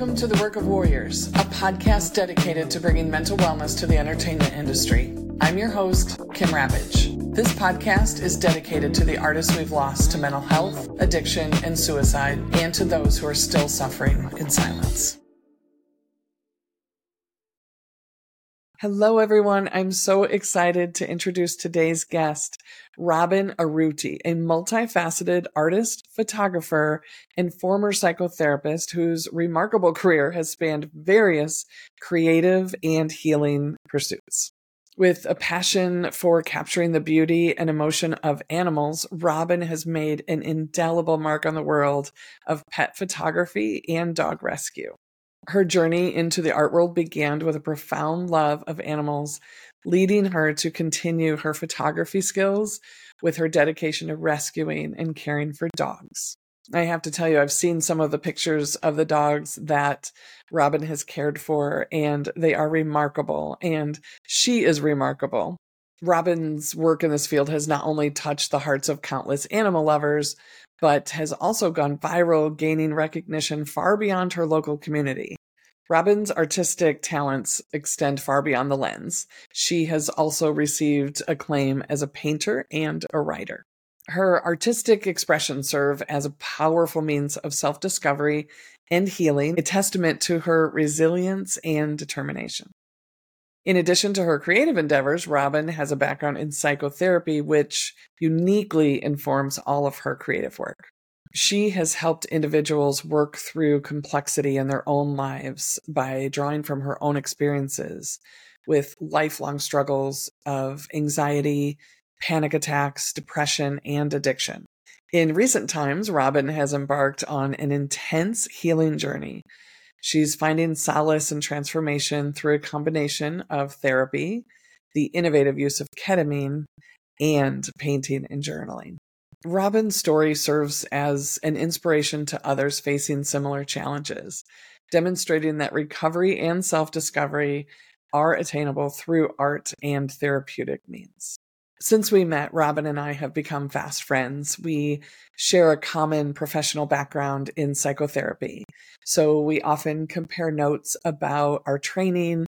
Welcome to The Work of Warriors, a podcast dedicated to bringing mental wellness to the entertainment industry. I'm your host, Kim Rapach. This podcast is dedicated to the artists we've lost to mental health, addiction, and suicide, and to those who are still suffering in silence. Hello, everyone. I'm so excited to introduce today's guest, Robyn Arouty, a multifaceted artist, photographer, and former psychotherapist whose remarkable career has spanned various creative and healing pursuits. With a passion for capturing the beauty and emotion of animals, Robyn has made an indelible mark on the world of pet photography and dog rescue. Her journey into the art world began with a profound love of animals, leading her to continue her photography skills with her dedication to rescuing and caring for dogs. I have to tell you, I've seen some of the pictures of the dogs that Robyn has cared for, and they are remarkable, and she is remarkable. Robyn's work in this field has not only touched the hearts of countless animal lovers, but has also gone viral, gaining recognition far beyond her local community. Robyn's artistic talents extend far beyond the lens. She has also received acclaim as a painter and a writer. Her artistic expressions serve as a powerful means of self discovery and healing, a testament to her resilience and determination. In addition to her creative endeavors, Robyn has a background in psychotherapy, which uniquely informs all of her creative work. She has helped individuals work through complexity in their own lives by drawing from her own experiences with lifelong struggles of anxiety, panic attacks, depression, and addiction. In recent times, Robyn has embarked on an intense healing journey She's finding solace and transformation through a combination of therapy, the innovative use of ketamine, and painting and journaling. Robyn's story serves as an inspiration to others facing similar challenges, demonstrating that recovery and self discovery are attainable through art and therapeutic means. Since we met, Robyn and I have become fast friends. We share a common professional background in psychotherapy. So we often compare notes about our training,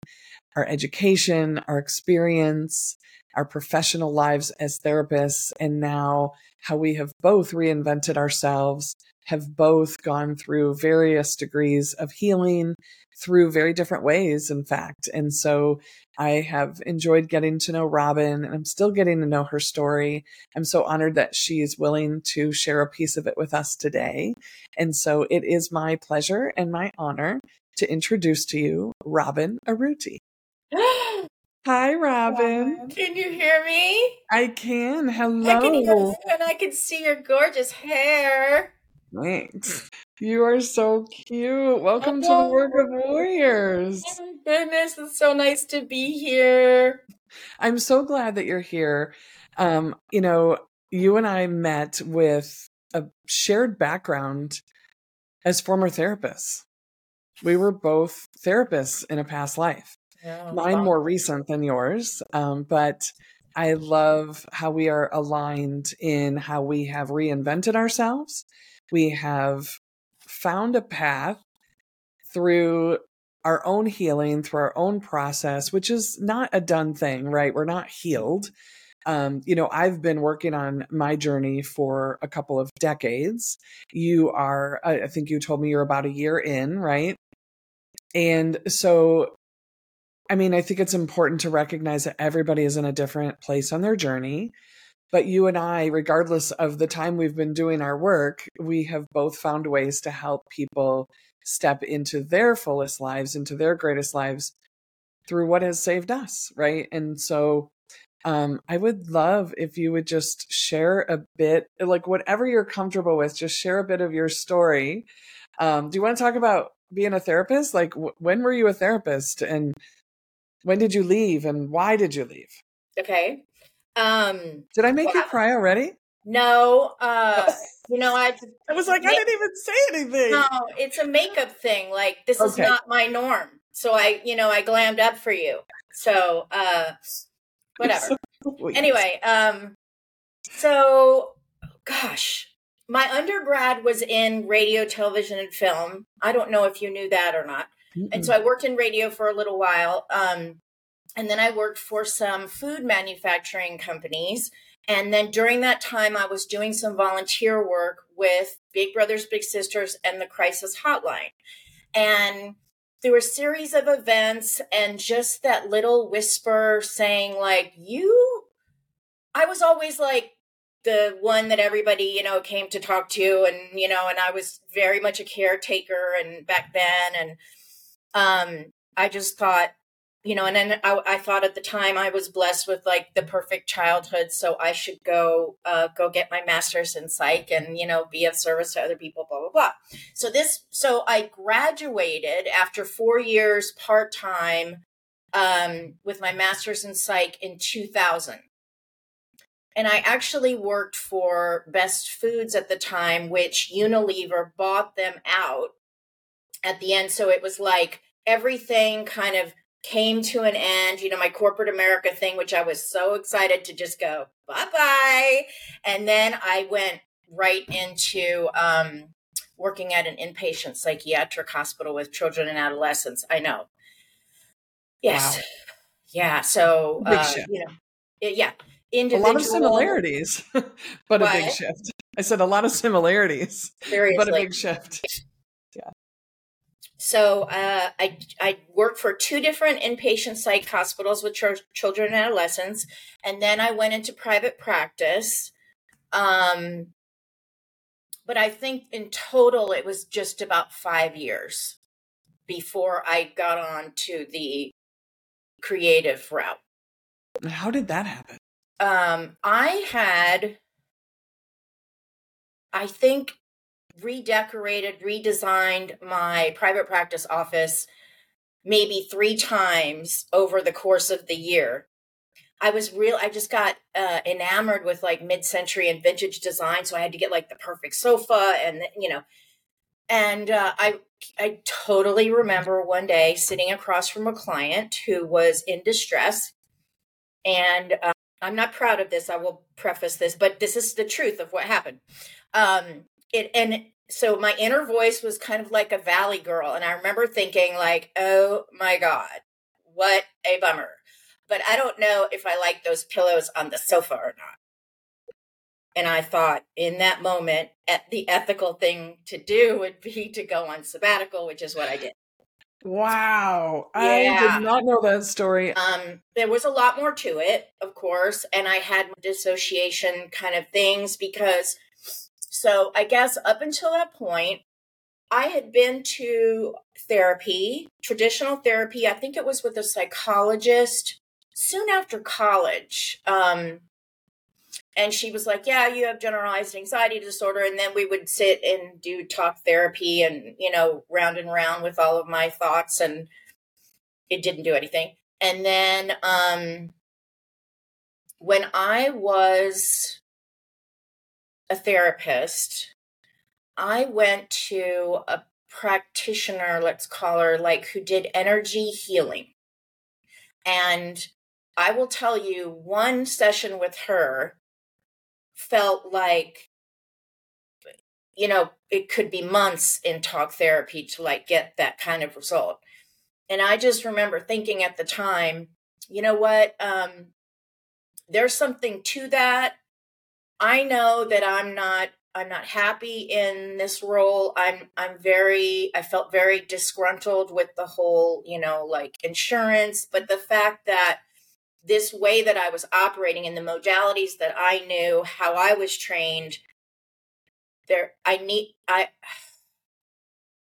our education, our experience, our professional lives as therapists, and now how we have both reinvented ourselves, have both gone through various degrees of healing through very different ways, in fact. And so I have enjoyed getting to know Robyn and I'm still getting to know her story. I'm so honored that she is willing to share a piece of it with us today. And so it is my pleasure and my honor to introduce to you Robyn Arouty. Hi, Robyn. Can you hear me? I can. Hello. I can hear you and I can see your gorgeous hair. Thanks. You are so cute. Welcome to the Work of Warriors. Oh my goodness, it's so nice to be here. I'm so glad that you're here. Um, you know, you and I met with a shared background as former therapists. We were both therapists in a past life. Yeah, Mine more recent than yours, um, but I love how we are aligned in how we have reinvented ourselves. We have found a path through our own healing, through our own process, which is not a done thing, right? We're not healed. Um, you know, I've been working on my journey for a couple of decades. You are, I think you told me you're about a year in, right? And so, I mean, I think it's important to recognize that everybody is in a different place on their journey. But you and I, regardless of the time we've been doing our work, we have both found ways to help people step into their fullest lives, into their greatest lives through what has saved us, right? And so um, I would love if you would just share a bit, like whatever you're comfortable with, just share a bit of your story. Um, do you want to talk about being a therapist? Like, when were you a therapist and when did you leave and why did you leave? Okay. Um, Did I make well, you cry already? No. Uh, you know, I. I was like, I didn't even say anything. No, it's a makeup thing. Like this okay. is not my norm. So I, you know, I glammed up for you. So, uh, whatever. So anyway, um, so gosh, my undergrad was in radio, television, and film. I don't know if you knew that or not. Mm-mm. And so I worked in radio for a little while. Um, and then I worked for some food manufacturing companies. And then during that time, I was doing some volunteer work with Big Brothers Big Sisters and the Crisis Hotline. And through a series of events and just that little whisper saying, like, you, I was always like, the one that everybody you know came to talk to and you know and i was very much a caretaker and back then and um i just thought you know and then I, I, thought at the time i was blessed with like the perfect childhood so i should go uh, go get my master's in psych and you know be of service to other people blah blah blah so this so i graduated after four years part-time um, with my master's in psych in 2000 and I actually worked for Best Foods at the time, which Unilever bought them out at the end. So it was like everything kind of came to an end, you know, my corporate America thing, which I was so excited to just go bye bye. And then I went right into um, working at an inpatient psychiatric hospital with children and adolescents. I know. Yes. Wow. Yeah. So, uh, you know, it, yeah. Individual. A lot of similarities, but what? a big shift. I said a lot of similarities, Seriously. but a big shift. So uh, I I worked for two different inpatient psych hospitals with ch- children and adolescents, and then I went into private practice. Um, but I think in total it was just about five years before I got on to the creative route. How did that happen? Um, I had, I think, redecorated, redesigned my private practice office maybe three times over the course of the year. I was real, I just got uh, enamored with like mid century and vintage design. So I had to get like the perfect sofa and, you know, and uh, I, I totally remember one day sitting across from a client who was in distress. And uh, I'm not proud of this. I will preface this, but this is the truth of what happened. Um, it and so my inner voice was kind of like a valley girl and i remember thinking like oh my god what a bummer but i don't know if i like those pillows on the sofa or not and i thought in that moment the ethical thing to do would be to go on sabbatical which is what i did Wow. Yeah. I did not know that story. Um, there was a lot more to it, of course, and I had dissociation kind of things because so I guess up until that point, I had been to therapy, traditional therapy. I think it was with a psychologist soon after college. Um, and she was like, Yeah, you have generalized anxiety disorder. And then we would sit and do talk therapy and, you know, round and round with all of my thoughts. And it didn't do anything. And then um, when I was a therapist, I went to a practitioner, let's call her, like who did energy healing. And I will tell you, one session with her felt like, you know, it could be months in talk therapy to like get that kind of result. And I just remember thinking at the time, you know what? Um, there's something to that. I know that I'm not I'm not happy in this role. I'm I'm very I felt very disgruntled with the whole, you know, like insurance, but the fact that this way that I was operating in the modalities that I knew, how I was trained, there I need I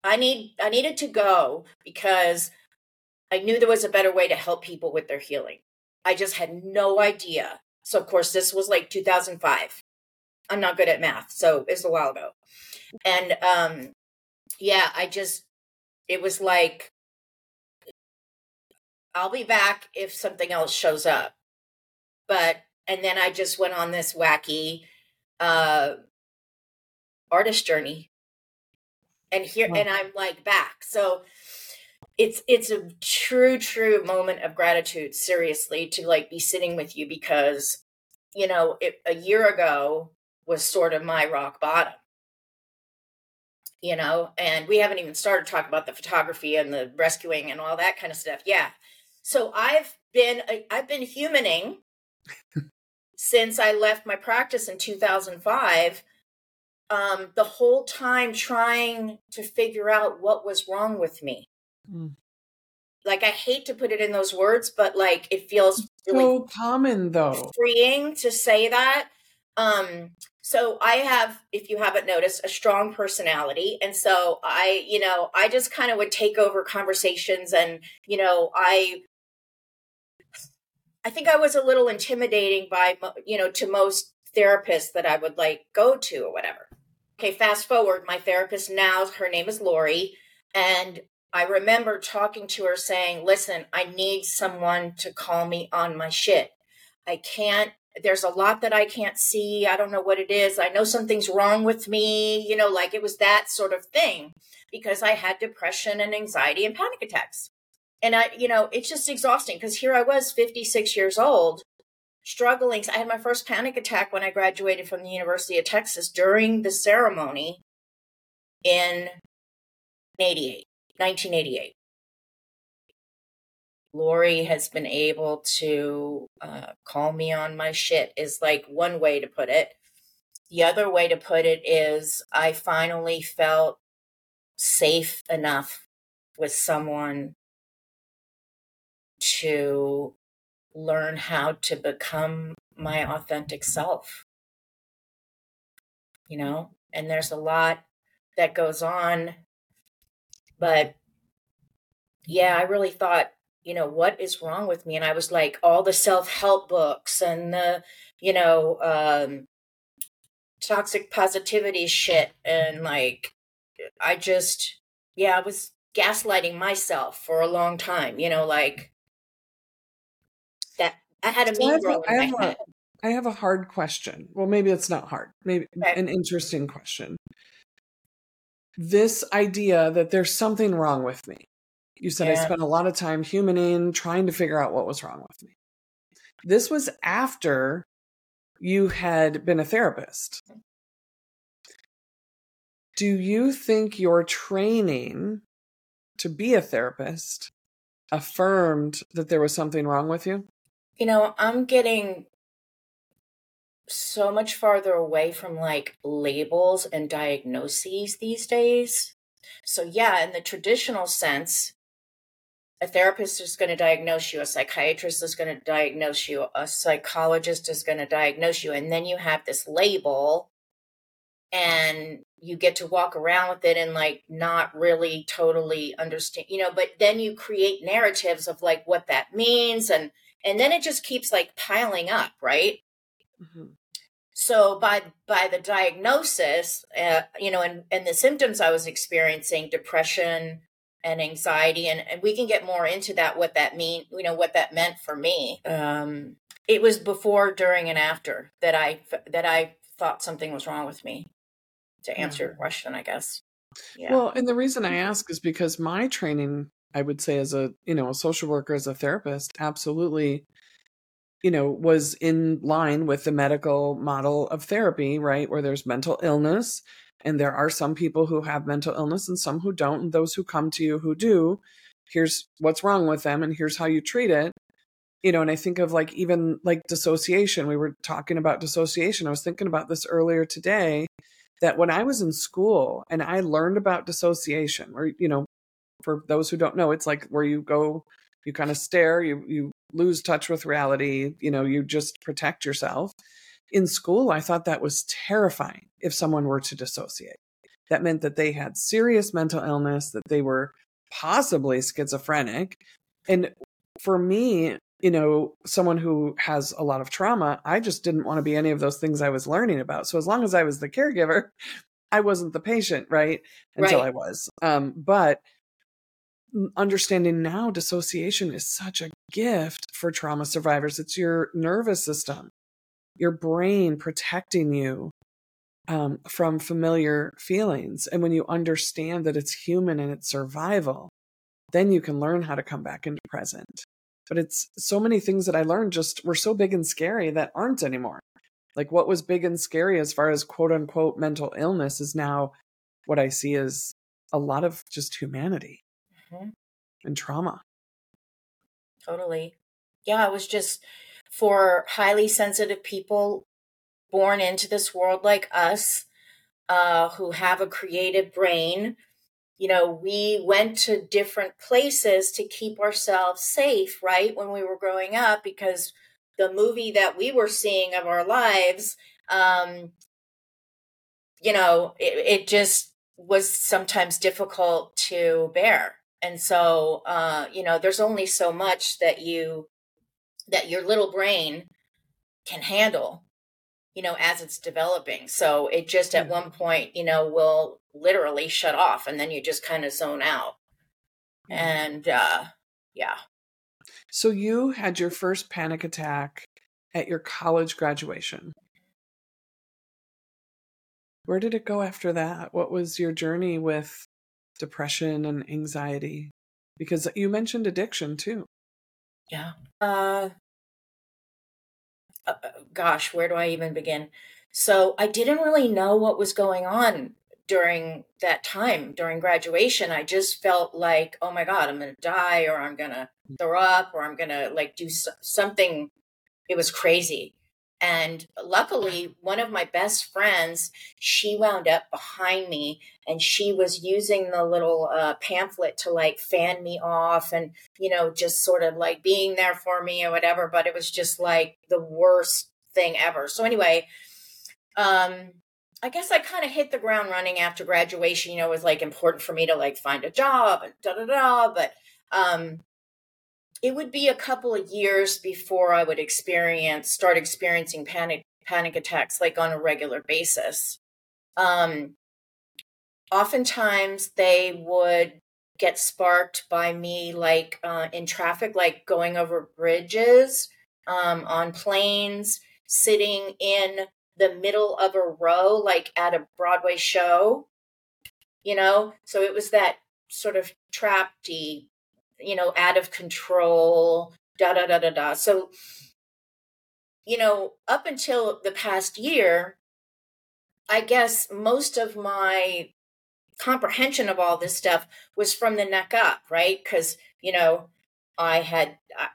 I need I needed to go because I knew there was a better way to help people with their healing. I just had no idea. So of course this was like 2005. I'm not good at math, so it's a while ago. And um yeah, I just it was like I'll be back if something else shows up. But and then I just went on this wacky uh artist journey. And here and I'm like back. So it's it's a true true moment of gratitude seriously to like be sitting with you because you know it, a year ago was sort of my rock bottom. you know, and we haven't even started talking about the photography and the rescuing and all that kind of stuff. Yeah. So I've been I've been humaning since I left my practice in 2005 um, the whole time trying to figure out what was wrong with me. Mm. Like I hate to put it in those words, but like it feels really so common though. Freeing to say that. Um, so I have, if you haven't noticed, a strong personality. And so I, you know, I just kind of would take over conversations and, you know, I I think I was a little intimidating by, you know, to most therapists that I would like go to or whatever. Okay, fast forward, my therapist now, her name is Lori. And I remember talking to her saying, listen, I need someone to call me on my shit. I can't, there's a lot that I can't see. I don't know what it is. I know something's wrong with me. You know, like it was that sort of thing because I had depression and anxiety and panic attacks. And I, you know, it's just exhausting because here I was 56 years old struggling. I had my first panic attack when I graduated from the University of Texas during the ceremony in 88, 1988. Lori has been able to uh, call me on my shit, is like one way to put it. The other way to put it is I finally felt safe enough with someone to learn how to become my authentic self. You know, and there's a lot that goes on. But yeah, I really thought, you know, what is wrong with me? And I was like, all the self help books and the, you know, um, toxic positivity shit. And like, I just, yeah, I was gaslighting myself for a long time, you know, like, I had a mean girl. I have, a, I have a hard question. Well, maybe it's not hard. Maybe okay. an interesting question. This idea that there's something wrong with me. You said yeah. I spent a lot of time humaning, trying to figure out what was wrong with me. This was after you had been a therapist. Mm. Do you think your training to be a therapist affirmed that there was something wrong with you? You know, I'm getting so much farther away from like labels and diagnoses these days. So, yeah, in the traditional sense, a therapist is going to diagnose you, a psychiatrist is going to diagnose you, a psychologist is going to diagnose you, and then you have this label and you get to walk around with it and like not really totally understand, you know, but then you create narratives of like what that means and and then it just keeps like piling up right mm-hmm. so by by the diagnosis uh, you know and and the symptoms i was experiencing depression and anxiety and, and we can get more into that what that mean you know what that meant for me um it was before during and after that i that i thought something was wrong with me to answer your question i guess yeah. Well, and the reason I ask is because my training I would say as a, you know, a social worker, as a therapist, absolutely, you know, was in line with the medical model of therapy, right? Where there's mental illness and there are some people who have mental illness and some who don't. And those who come to you who do, here's what's wrong with them and here's how you treat it. You know, and I think of like even like dissociation. We were talking about dissociation. I was thinking about this earlier today that when I was in school and I learned about dissociation, or, you know, for those who don't know, it's like where you go, you kind of stare, you you lose touch with reality, you know, you just protect yourself. In school, I thought that was terrifying if someone were to dissociate. That meant that they had serious mental illness, that they were possibly schizophrenic. And for me, you know, someone who has a lot of trauma, I just didn't want to be any of those things I was learning about. So as long as I was the caregiver, I wasn't the patient, right? Until right. I was. Um, but understanding now dissociation is such a gift for trauma survivors. It's your nervous system, your brain protecting you um, from familiar feelings. And when you understand that it's human and it's survival, then you can learn how to come back into present. But it's so many things that I learned just were so big and scary that aren't anymore. Like what was big and scary as far as quote unquote mental illness is now what I see is a lot of just humanity Mhm. and trauma. Totally. Yeah, it was just for highly sensitive people born into this world like us, uh, who have a creative brain. You know, we went to different places to keep ourselves safe, right? When we were growing up, because the movie that we were seeing of our lives, um, you know, it, it just was sometimes difficult to bear and so uh, you know there's only so much that you that your little brain can handle you know as it's developing so it just at one point you know will literally shut off and then you just kind of zone out and uh yeah So you had your first panic attack at your college graduation. Where did it go after that? What was your journey with depression and anxiety? Because you mentioned addiction too. Yeah. Uh, uh gosh where do i even begin? So i didn't really know what was going on during that time during graduation. I just felt like oh my god i'm gonna die or i'm gonna throw up or i'm gonna like do so- something it was crazy and luckily one of my best friends she wound up behind me and she was using the little uh, pamphlet to like fan me off and you know just sort of like being there for me or whatever but it was just like the worst thing ever so anyway um I guess I kind of hit the ground running after graduation. You know, it was like important for me to like find a job and da da da. But um, it would be a couple of years before I would experience start experiencing panic panic attacks like on a regular basis. Um, oftentimes they would get sparked by me like uh, in traffic, like going over bridges, um, on planes, sitting in the middle of a row, like at a Broadway show, you know? So it was that sort of trappedy, you know, out of control, da da da da da. So, you know, up until the past year, I guess most of my comprehension of all this stuff was from the neck up, right? Because, you know, I had, I,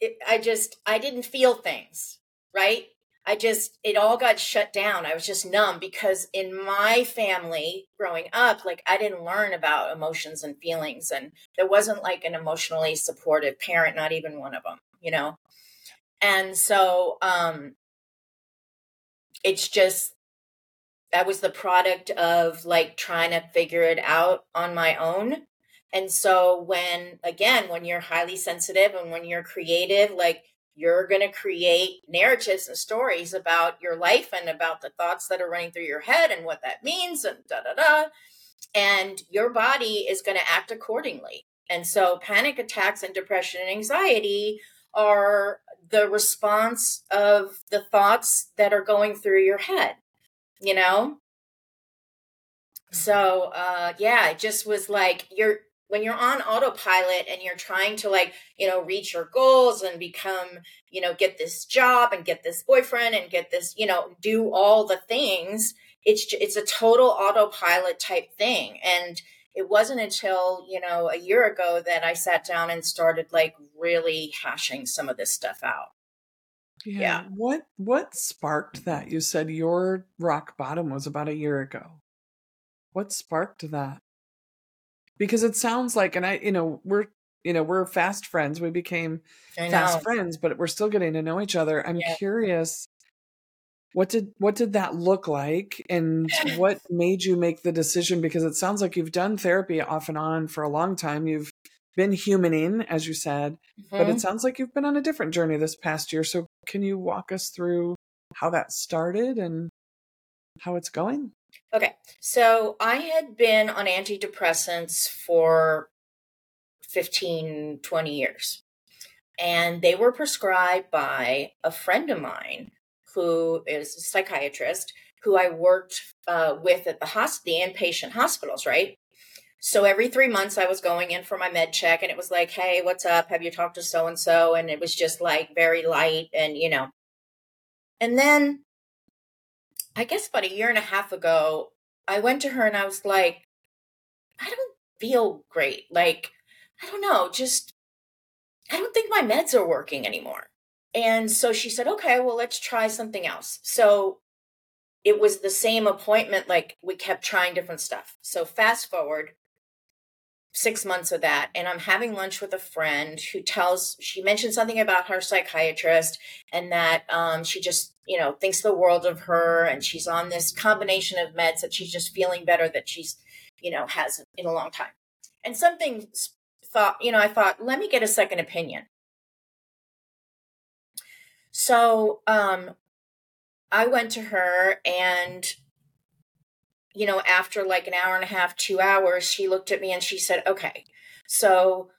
it, I just, I didn't feel things, right? I just, it all got shut down. I was just numb because in my family growing up, like I didn't learn about emotions and feelings. And there wasn't like an emotionally supportive parent, not even one of them, you know? And so, um, it's just, that was the product of like trying to figure it out on my own. And so when again, when you're highly sensitive and when you're creative, like you're going to create narratives and stories about your life and about the thoughts that are running through your head and what that means and da da da. And your body is going to act accordingly. And so panic attacks and depression and anxiety are the response of the thoughts that are going through your head, you know? So, uh, yeah, it just was like you're when you're on autopilot and you're trying to like you know reach your goals and become you know get this job and get this boyfriend and get this you know do all the things it's it's a total autopilot type thing and it wasn't until you know a year ago that i sat down and started like really hashing some of this stuff out Yeah. Yeah. What what sparked that? You said your rock bottom was about a year ago. What sparked that? Because it sounds like and I you know, we're you know, we're fast friends. We became fast friends, but we're still getting to know each other. I'm Yeah. curious what did what did that look like and what made you make the decision because it sounds like you've done therapy off and on for a long time. You've been humaning as you said, but Mhm. it sounds like you've been on a different journey this past year. So can you walk us through how that started and how it's going? Okay. So I had been on antidepressants for 15, 20 years. And they were prescribed by a friend of mine who is a psychiatrist who I worked uh, with at the, hosp- the inpatient hospitals, right? So every three months I was going in for my med check and it was like, hey, what's up? Have you talked to so and so? And it was just like very light and, you know. And then I guess about a year and a half ago, I went to her and I was like, I don't feel great. Like, I don't know, just, I don't think my meds are working anymore. And so she said, okay, well, let's try something else. So it was the same appointment. Like we kept trying different stuff. So fast forward six months of that. And I'm having lunch with a friend who tells, she mentioned something about her psychiatrist and that um, she just, you know, thinks the world of her. And she's on this combination of meds that she's just feeling better that she's, you know, has in a long time. And something thought, you know, I thought, let me get a second opinion. So um, I went to her and you know, after like an hour and a half, two hours, she looked at me and she said, Okay, so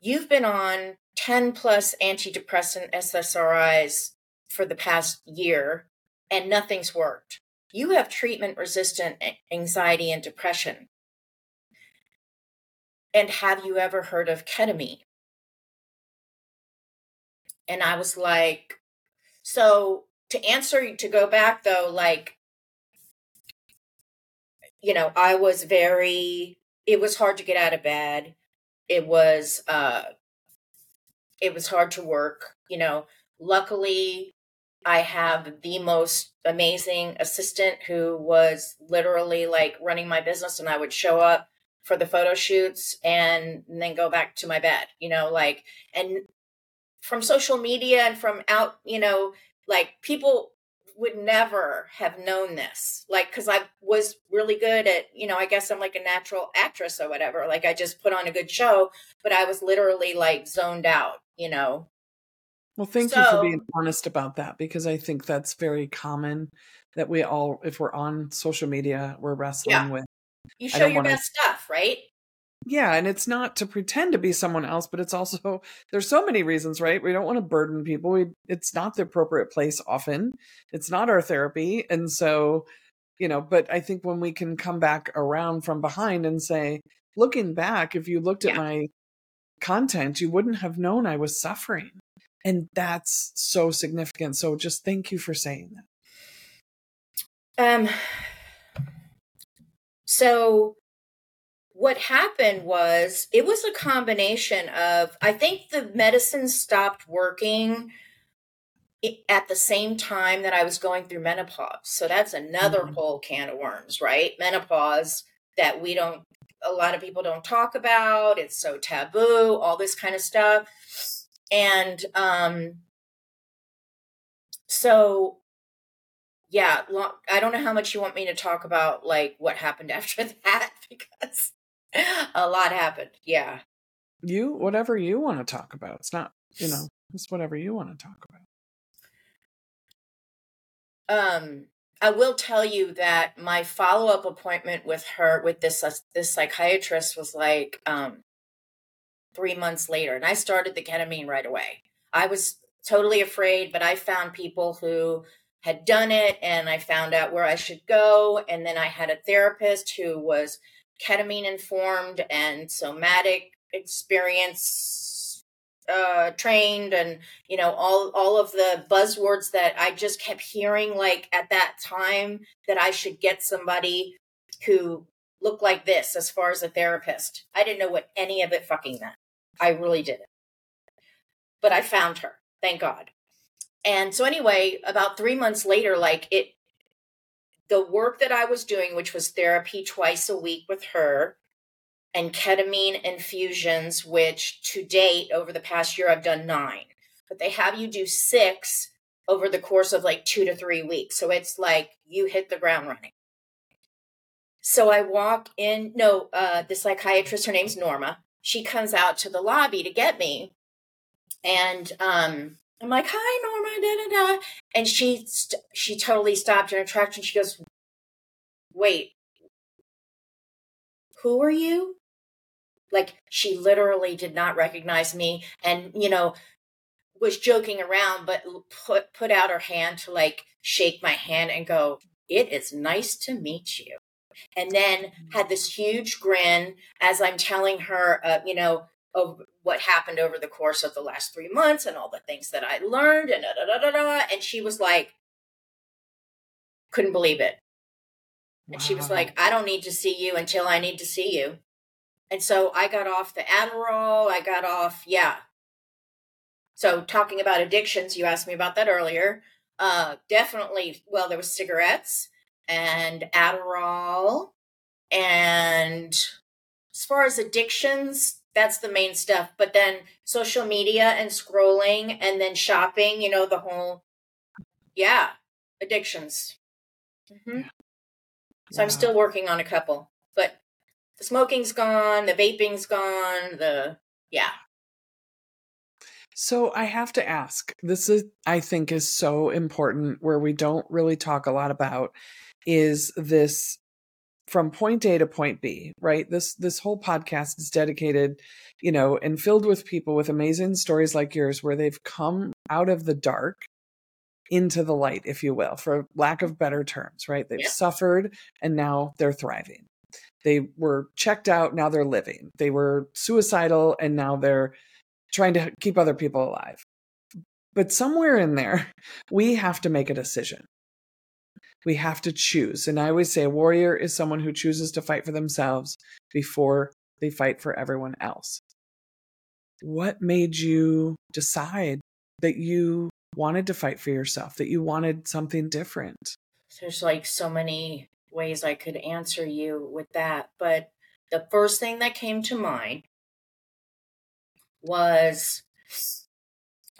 you've been on 10 plus antidepressant SSRIs for the past year and nothing's worked. You have treatment resistant anxiety and depression. And have you ever heard of ketamine? And I was like, so to answer, to go back though, like, you know, I was very, it was hard to get out of bed. It was, uh, it was hard to work. You know, luckily, I have the most amazing assistant who was literally like running my business, and I would show up for the photo shoots and, then go back to my bed, you know, like, and from social media and from out, you know, like people would never have known this like because i was really good at you know i guess i'm like a natural actress or whatever like i just put on a good show but i was literally like zoned out you know well thank so, you for being honest about that because i think that's very common that we all if we're on social media we're wrestling yeah. with you show your wanna, best stuff right yeah, and it's not to pretend to be someone else, but it's also there's so many reasons, right? We don't want to burden people. We it's not the appropriate place often. It's not our therapy. And so, you know, but I think when we can come back around from behind and say, looking back, if you looked at yeah. my content, you wouldn't have known I was suffering. And that's so significant. So just thank you for saying that. Um so what happened was it was a combination of i think the medicine stopped working at the same time that i was going through menopause so that's another mm-hmm. whole can of worms right menopause that we don't a lot of people don't talk about it's so taboo all this kind of stuff and um so yeah long, i don't know how much you want me to talk about like what happened after that because a lot happened. Yeah. You, whatever you want to talk about. It's not, you know, it's whatever you want to talk about. Um, I will tell you that my follow up appointment with her, with this uh, this psychiatrist, was like um, three months later, and I started the ketamine right away. I was totally afraid, but I found people who had done it, and I found out where I should go, and then I had a therapist who was ketamine informed and somatic experience uh, trained and you know all all of the buzzwords that I just kept hearing like at that time that I should get somebody who looked like this as far as a therapist. I didn't know what any of it fucking meant. I really didn't. But I found her, thank God. And so anyway, about 3 months later like it the work that I was doing, which was therapy twice a week with her, and ketamine infusions, which to date over the past year I've done nine, but they have you do six over the course of like two to three weeks. So it's like you hit the ground running. So I walk in, no, uh, the psychiatrist, her name's Norma. She comes out to the lobby to get me. And um, I'm like, hi, Norma, da da da. And she st- she totally stopped in her tracks and she goes, wait, who are you? Like she literally did not recognize me, and you know, was joking around, but put put out her hand to like shake my hand and go, "It is nice to meet you." And then had this huge grin as I'm telling her, uh, you know, of what happened over the course of the last three months and all the things that I learned and da da da da. And she was like, couldn't believe it. And she was like, I don't need to see you until I need to see you. And so I got off the Adderall. I got off, yeah. So talking about addictions, you asked me about that earlier. Uh, definitely, well, there was cigarettes and Adderall. And as far as addictions, that's the main stuff. But then social media and scrolling and then shopping, you know, the whole, yeah, addictions. Mm-hmm. So I'm still working on a couple, but the smoking's gone, the vaping's gone, the, yeah. So I have to ask this is, I think, is so important where we don't really talk a lot about is this from point A to point B, right? This this whole podcast is dedicated, you know, and filled with people with amazing stories like yours where they've come out of the dark into the light, if you will, for lack of better terms, right? They've yeah. suffered and now they're thriving. They were checked out, now they're living. They were suicidal and now they're trying to keep other people alive. But somewhere in there, we have to make a decision we have to choose. And I always say a warrior is someone who chooses to fight for themselves before they fight for everyone else. What made you decide that you wanted to fight for yourself, that you wanted something different? There's like so many ways I could answer you with that. But the first thing that came to mind was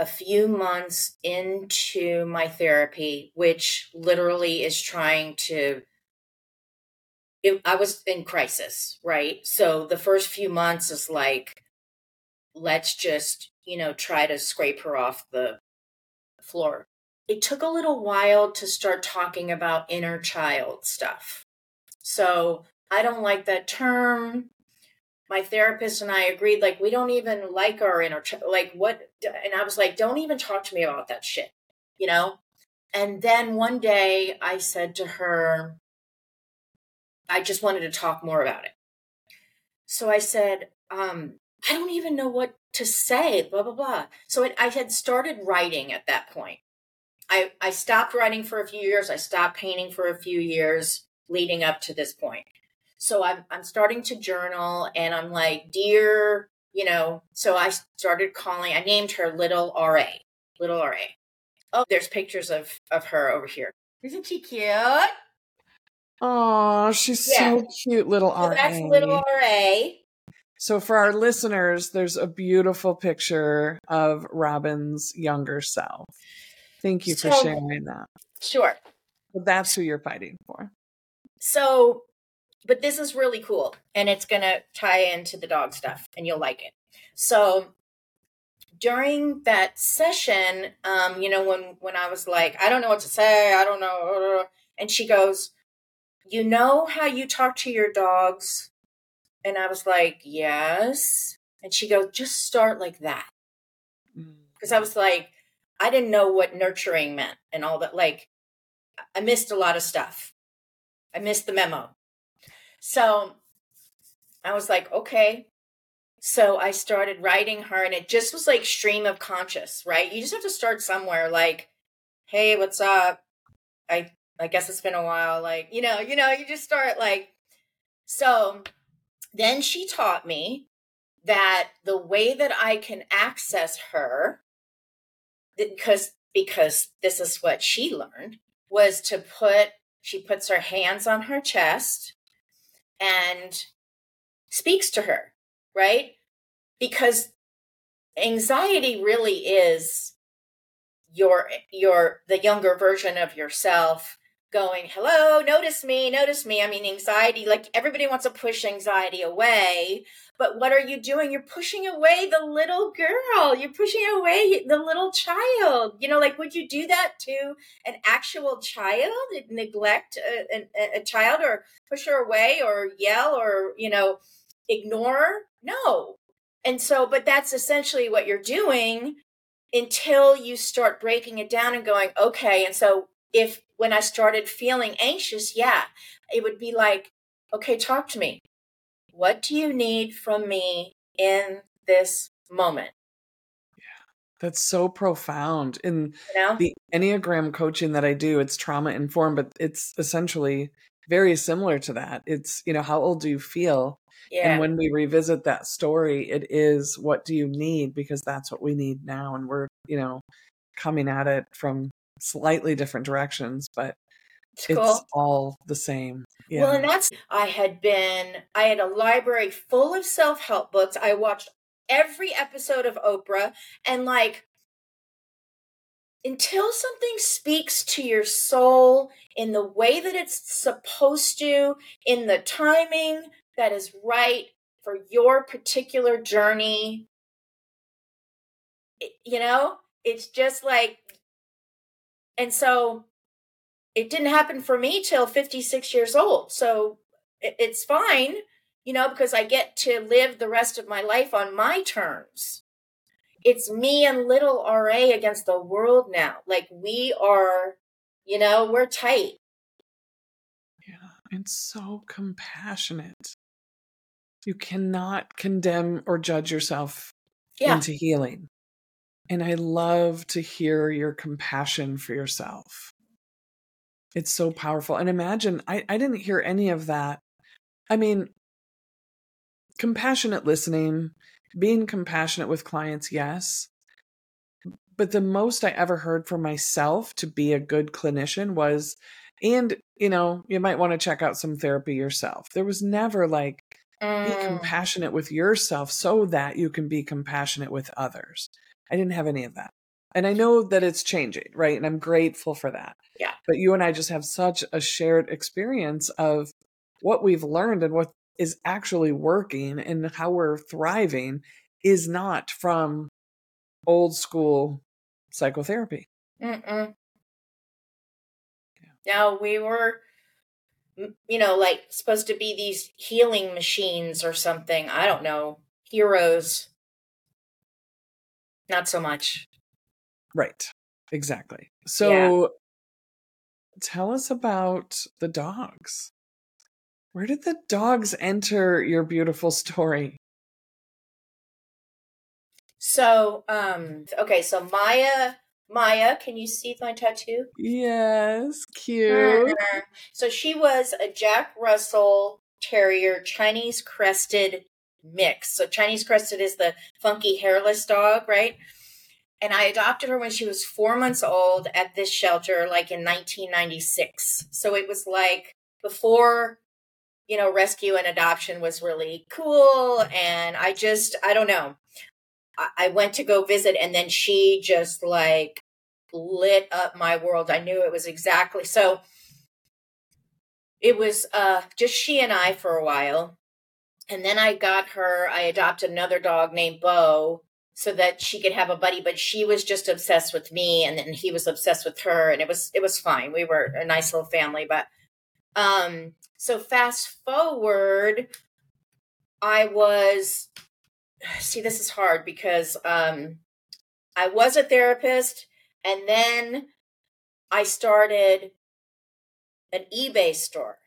a few months into my therapy, which literally is trying to. It, I was in crisis, right? So the first few months is like, let's just, you know, try to scrape her off the floor. It took a little while to start talking about inner child stuff. So I don't like that term my therapist and I agreed, like, we don't even like our inner, like, what? And I was like, don't even talk to me about that shit, you know? And then one day I said to her, I just wanted to talk more about it. So I said, um, I don't even know what to say, blah, blah, blah. So it, I had started writing at that point. I, I stopped writing for a few years. I stopped painting for a few years leading up to this point. So I'm I'm starting to journal and I'm like, dear, you know, so I started calling, I named her Little RA. Little RA. Oh, there's pictures of of her over here. Isn't she cute? Oh, she's yeah. so cute, little so RA. That's little RA. So for our listeners, there's a beautiful picture of Robyn's younger self. Thank you so, for sharing that. Sure. That's who you're fighting for. So but this is really cool and it's going to tie into the dog stuff and you'll like it. So during that session, um, you know, when when I was like, I don't know what to say, I don't know, and she goes, "You know how you talk to your dogs?" And I was like, "Yes." And she goes, "Just start like that," because mm. I was like, I didn't know what nurturing meant and all that. Like, I missed a lot of stuff. I missed the memo. So I was like, okay. So I started writing her, and it just was like stream of conscious, right? You just have to start somewhere, like, hey, what's up? I I guess it's been a while. Like, you know, you know, you just start like so then she taught me that the way that I can access her because because this is what she learned was to put she puts her hands on her chest and speaks to her, right? Because anxiety really is your your the younger version of yourself going hello notice me notice me. I mean anxiety like everybody wants to push anxiety away but what are you doing? You're pushing away the little girl. You're pushing away the little child. You know like would you do that to an actual child? Neglect a, a, a child or push her away or yell or you know ignore? No. And so but that's essentially what you're doing until you start breaking it down and going okay and so if when I started feeling anxious, yeah, it would be like, okay, talk to me. What do you need from me in this moment? Yeah, that's so profound. In you know? the Enneagram coaching that I do, it's trauma informed, but it's essentially very similar to that. It's, you know, how old do you feel? Yeah. And when we revisit that story, it is what do you need? Because that's what we need now. And we're, you know, coming at it from slightly different directions, but it's, cool. all the same. Yeah. Well, and that's, I had been, I had a library full of self help books. I watched every episode of Oprah and like, until something speaks to your soul in the way that it's supposed to, in the timing that is right for your particular journey, you know, it's just like, and so it didn't happen for me till 56 years old. So it's fine, you know, because I get to live the rest of my life on my terms it's me and little RA against the world now. Like we are, you know, we're tight. Yeah, and so compassionate. You cannot condemn or judge yourself yeah. into healing. And I love to hear your compassion for yourself. It's so powerful. And imagine, I, I didn't hear any of that. I mean, compassionate listening, being compassionate with clients, yes. But the most I ever heard for myself to be a good clinician was, and you know, you might want to check out some therapy yourself. There was never like, mm. be compassionate with yourself so that you can be compassionate with others. I didn't have any of that. And I know that it's changing, right? And I'm grateful for that. Yeah. But you and I just have such a shared experience of what we've learned and what is actually working and how we're thriving is not from old school psychotherapy. Mm-mm. Yeah. Now we were, you know, like supposed to be these healing machines or something. I don't know. Heroes. Not so much. Right. Exactly. So yeah. tell us about the dogs. Where did the dogs enter your beautiful story? So, um, okay, so Maya, Maya, can you see my tattoo? Yes, cute. So she was a Jack Russell Terrier Chinese crested mix. So Chinese crested is the funky hairless dog, right? And I adopted her when she was four months old at this shelter, like in 1996. So it was like before you know, rescue and adoption was really cool. And I just, I don't know. I, went to go visit and then she just like lit up my world. I knew it was exactly so. It was uh, just she and I for a while. And then I got her, I adopted another dog named Bo so that she could have a buddy but she was just obsessed with me and then he was obsessed with her and it was it was fine we were a nice little family but um so fast forward, I was see this is hard because um I was a therapist and then I started an eBay store.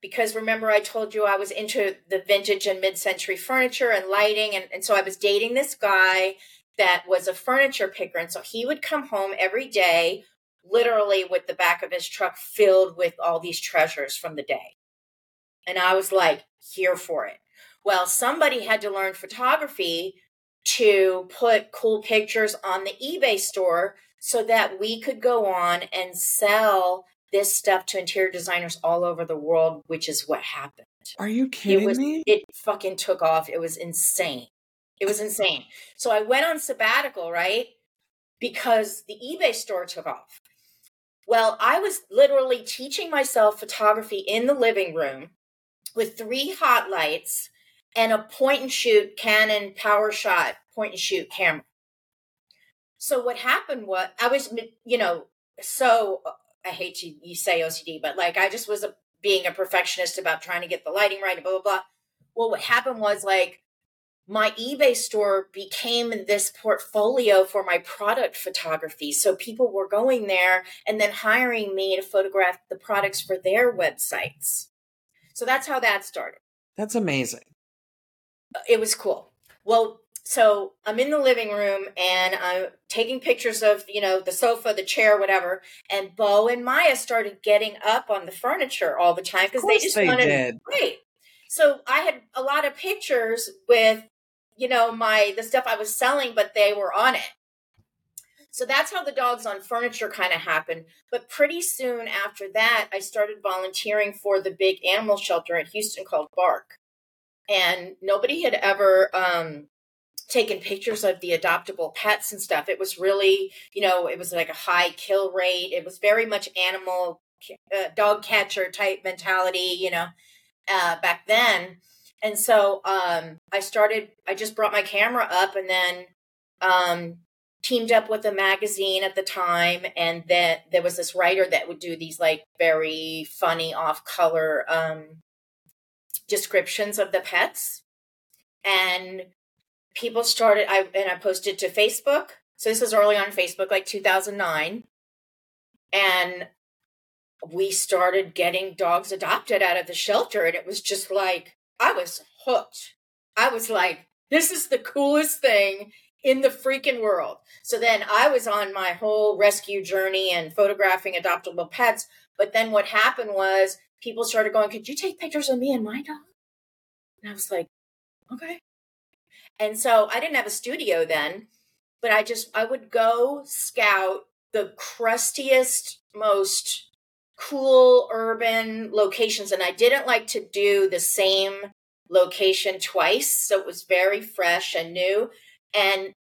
Because remember, I told you I was into the vintage and mid century furniture and lighting. And, and so I was dating this guy that was a furniture picker. And so he would come home every day literally with the back of his truck filled with all these treasures from the day. And I was like, here for it. Well, somebody had to learn photography to put cool pictures on the eBay store so that we could go on and sell this stuff to interior designers all over the world, which is what happened. Are you kidding it was, me? It fucking took off. It was insane. It was insane. So I went on sabbatical, right? Because the eBay store took off. Well, I was literally teaching myself photography in the living room with three hot lights and a point and shoot Canon PowerShot point and shoot camera. So what happened was I was, you know, so I hate to you say OCD, but like I just was a, being a perfectionist about trying to get the lighting right and blah blah blah. Well, what happened was like my eBay store became this portfolio for my product photography. So people were going there and then hiring me to photograph the products for their websites. So that's how that started. That's amazing. It was cool. Well, so I'm in the living room and I'm taking pictures of, you know, the sofa, the chair, whatever. And Bo and Maya started getting up on the furniture all the time because they just they wanted did. right. So I had a lot of pictures with, you know, my the stuff I was selling, but they were on it. So that's how the dogs on furniture kind of happened. But pretty soon after that, I started volunteering for the big animal shelter in Houston called BARC. And nobody had ever um, taken pictures of the adoptable pets and stuff. It was really, you know, it was like a high kill rate. It was very much animal uh, dog catcher type mentality, you know, uh, back then. And so um, I started, I just brought my camera up and then um, teamed up with a magazine at the time. And then there was this writer that would do these like very funny off color um, descriptions of the pets. And people started I and I posted to Facebook. So this was early on Facebook, like 2009. And we started getting dogs adopted out of the shelter and it was just like I was hooked. I was like this is the coolest thing in the freaking world. So then I was on my whole rescue journey and photographing adoptable pets, but then what happened was people started going, "Could you take pictures of me and my dog?" And I was like, "Okay." And so I didn't have a studio then, but I just I would go scout the crustiest, most cool urban locations and I didn't like to do the same location twice, so it was very fresh and new. And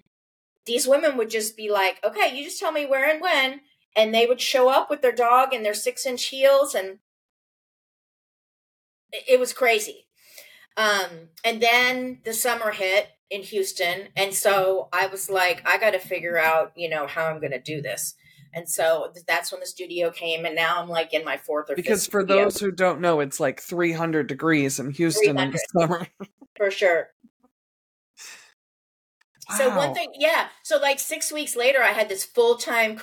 these women would just be like, "Okay, you just tell me where and when." And they would show up with their dog and their 6-inch heels and it was crazy. Um, and then the summer hit in Houston. And so I was like, I got to figure out, you know, how I'm going to do this. And so that's when the studio came. And now I'm like in my fourth or because for studio. those who don't know, it's like 300 degrees in Houston in the summer. for sure. Wow. So one thing, yeah. So like six weeks later, I had this full time,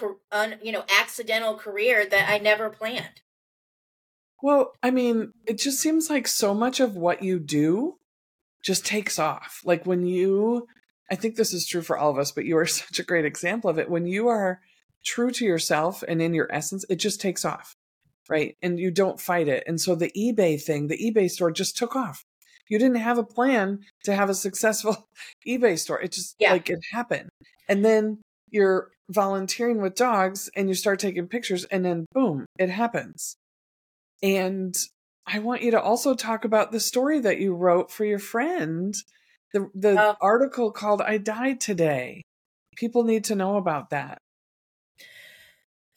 you know, accidental career that I never planned. Well, I mean, it just seems like so much of what you do just takes off. Like when you, I think this is true for all of us, but you are such a great example of it. When you are true to yourself and in your essence, it just takes off, right? And you don't fight it. And so the eBay thing, the eBay store just took off. You didn't have a plan to have a successful eBay store. It just yeah. like it happened. And then you're volunteering with dogs and you start taking pictures and then boom, it happens. And I want you to also talk about the story that you wrote for your friend, the the uh, article called "I Died Today." People need to know about that.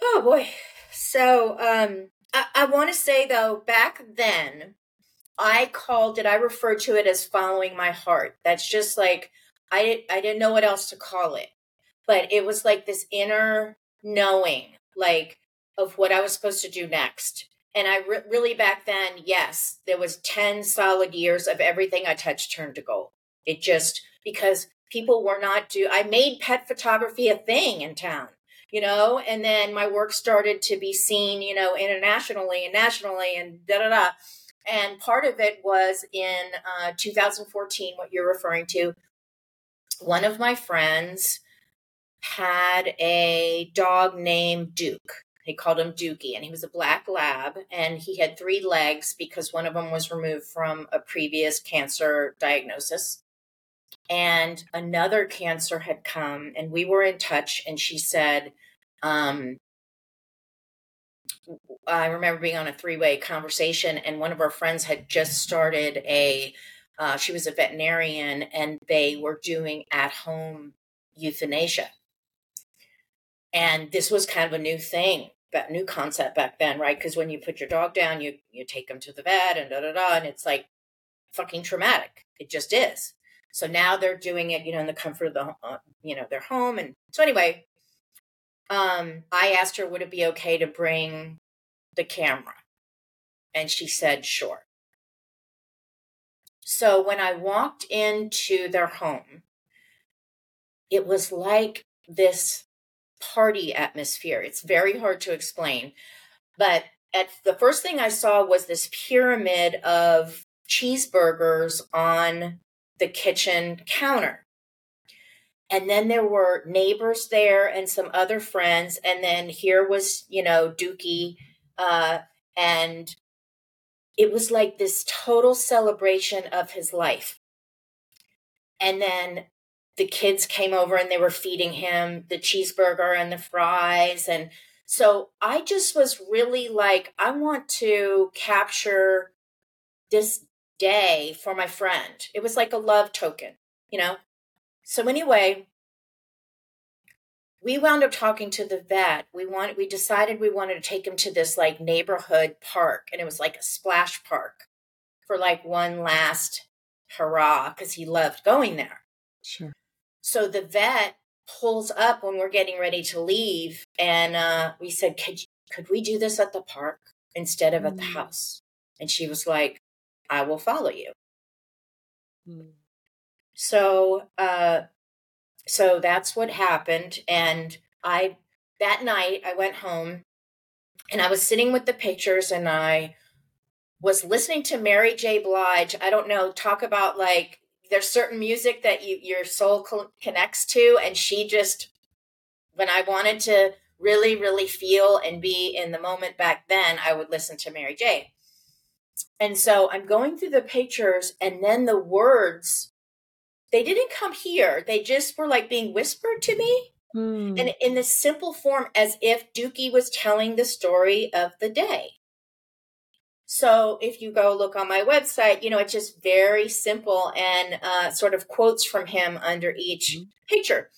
Oh boy! So um, I, I want to say though, back then, I called it. I referred to it as following my heart. That's just like I I didn't know what else to call it, but it was like this inner knowing, like of what I was supposed to do next and I re- really back then, yes, there was 10 solid years of everything I touched turned to gold. It just because people were not do I made pet photography a thing in town, you know, and then my work started to be seen, you know, internationally and nationally and da da da. And part of it was in uh, 2014, what you're referring to. One of my friends had a dog named Duke they called him Dookie, and he was a black lab, and he had three legs because one of them was removed from a previous cancer diagnosis. And another cancer had come, and we were in touch, and she said, um, I remember being on a three way conversation, and one of our friends had just started a, uh, she was a veterinarian, and they were doing at home euthanasia. And this was kind of a new thing that new concept back then, right? Because when you put your dog down, you you take them to the vet and da da da, and it's like fucking traumatic. It just is. So now they're doing it, you know, in the comfort of the, uh, you know, their home. And so anyway, um, I asked her, would it be okay to bring the camera? And she said, sure. So when I walked into their home, it was like this party atmosphere. It's very hard to explain. But at the first thing I saw was this pyramid of cheeseburgers on the kitchen counter. and then there were neighbors there and some other friends and then here was you know dookie uh, and it was like this total celebration of his life and then the kids came over and they were feeding him the cheeseburger and the fries and so i just was really like i want to capture this day for my friend it was like a love token you know so anyway, we wound up talking to the vet. We wanted we decided we wanted to take him to this like neighborhood park and it was like a splash park for like one last hurrah cuz he loved going there. Sure. So the vet pulls up when we're getting ready to leave and uh, we said could could we do this at the park instead of mm. at the mm. house? And she was like I will follow you. Mm. So, uh, so that's what happened. And I, that night, I went home and I was sitting with the pictures and I was listening to Mary J. Blige. I don't know, talk about like, there's certain music that you, your soul co- connects to. And she just, when I wanted to really, really feel and be in the moment back then, I would listen to Mary J. And so I'm going through the pictures and then the words they didn't come here. They just were like being whispered to me. Mm. And in this simple form, as if Dookie was telling the story of the day. So if you go look on my website, you know, it's just very simple and uh, sort of quotes from him under each mm. picture.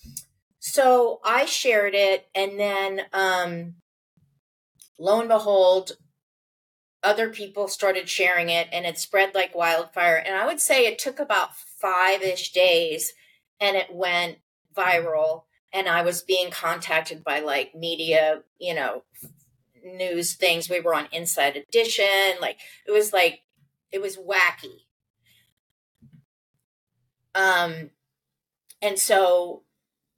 So I shared it, and then um, lo and behold, other people started sharing it, and it spread like wildfire. And I would say it took about five ish days and it went viral. And I was being contacted by like media, you know, news things. We were on Inside Edition. Like it was like, it was wacky. Um, and so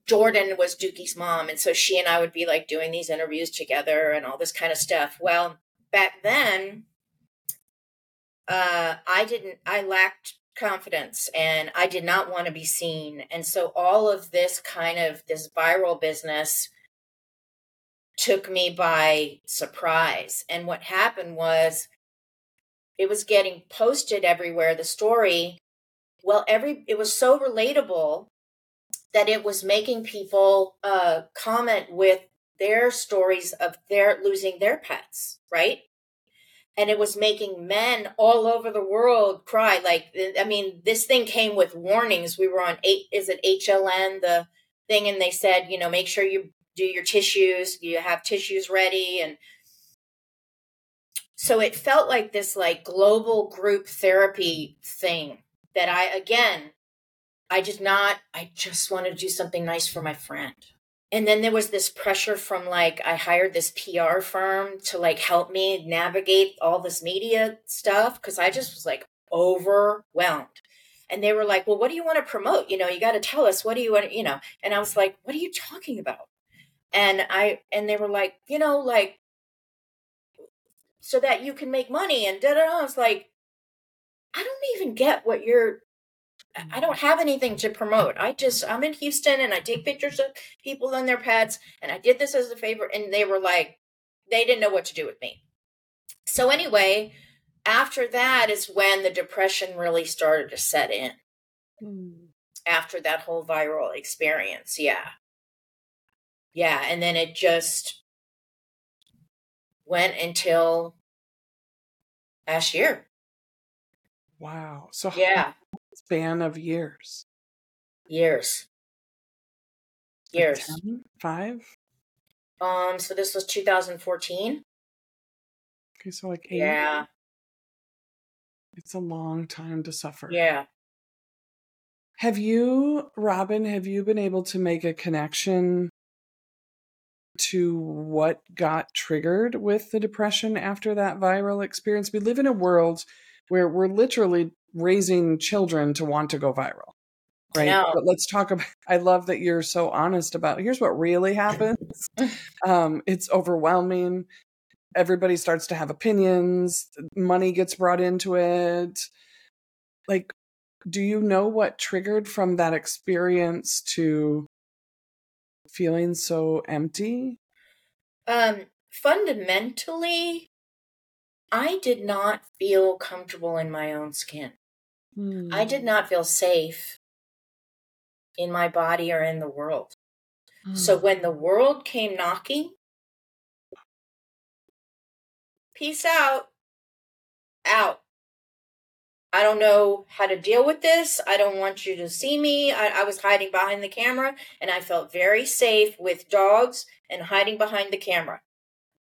Jordan was Dookie's mom. And so she and I would be like doing these interviews together and all this kind of stuff. Well, back then, uh, I didn't, I lacked confidence and I did not want to be seen. And so all of this kind of this viral business took me by surprise. And what happened was it was getting posted everywhere the story well every it was so relatable that it was making people uh comment with their stories of their losing their pets, right? and it was making men all over the world cry like i mean this thing came with warnings we were on eight is it hln the thing and they said you know make sure you do your tissues you have tissues ready? And so it felt like this like global group therapy thing that i again i did not i just wanted to do something nice for my friend. And then there was this pressure from like i hired this pr firm to like help me navigate all this media stuff because i just was like overwhelmed. And they were like well what do you want to promote? You know you got to tell us what do you want you know? And i was like what are you talking about and i and they were like you know like so that you can make money and da da da i was like i don't even get what you're I don't have anything to promote. I just I'm in Houston and I take pictures of people and their pets and I did this as a favor and they were like they didn't know what to do with me. So anyway, after that is when the depression really started to set in. Mm. After that whole viral experience, yeah. Yeah, and then it just went until last year. Wow. So yeah span of years? Years. Years. Like five? Um, so this was 2014. Okay, so like eight. Yeah. It's a long time to suffer. Yeah. Have you, Robyn, have you been able to make a connection to what got triggered with the depression after that viral experience? We live in a world where we're literally raising children to want to go viral right? But let's talk about i love that you're so honest about here's what really happens. Um, it's overwhelming. Everybody starts to have opinions. Money gets brought into it. Like do you know what triggered from that experience to feeling so empty? Um, fundamentally, I did not feel comfortable in my own skin. Hmm. I did not feel safe in my body or in the world. Hmm. So when the world came knocking, peace out, out. I don't know how to deal with this. I don't want you to see me. I, I, was hiding behind the camera and I felt very safe with dogs and hiding behind the camera.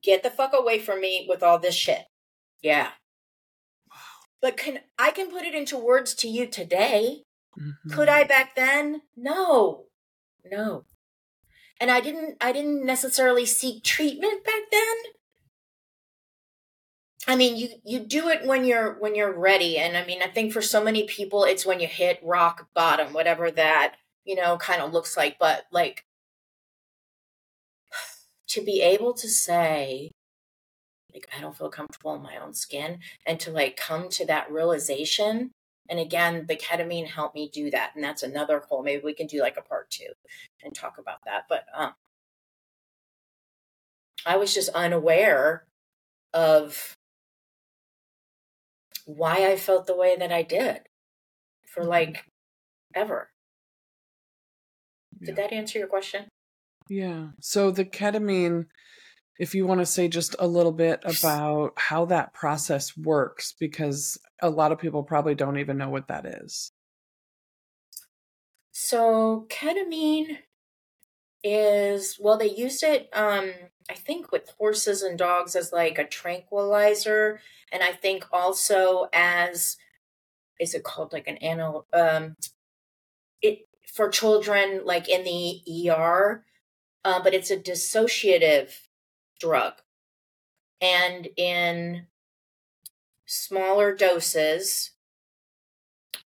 Get the fuck away from me with all this shit. Yeah. Wow. But can I can put it into words to you today. Mm-hmm. Could I back then? No. No. And I didn't I didn't necessarily seek treatment back then I mean, you you do it when you're when you're ready, and I mean, I think for so many people, it's when you hit rock bottom, whatever that you know kind of looks like. But like to be able to say, like, I don't feel comfortable in my own skin, and to like come to that realization. And again, the ketamine helped me do that, and that's another whole. Maybe we can do like a part two and talk about that. But um, I was just unaware of why I felt the way that I did for mm-hmm. like ever. Did that answer your question? Yeah. So the ketamine, if you want to say just a little bit about how that process works, because a lot of people probably don't even know what that is. So ketamine is well they used it um i think with horses and dogs as like a tranquilizer and i think also as is it called like an animal um it for children like in the er uh, but it's a dissociative drug and in smaller doses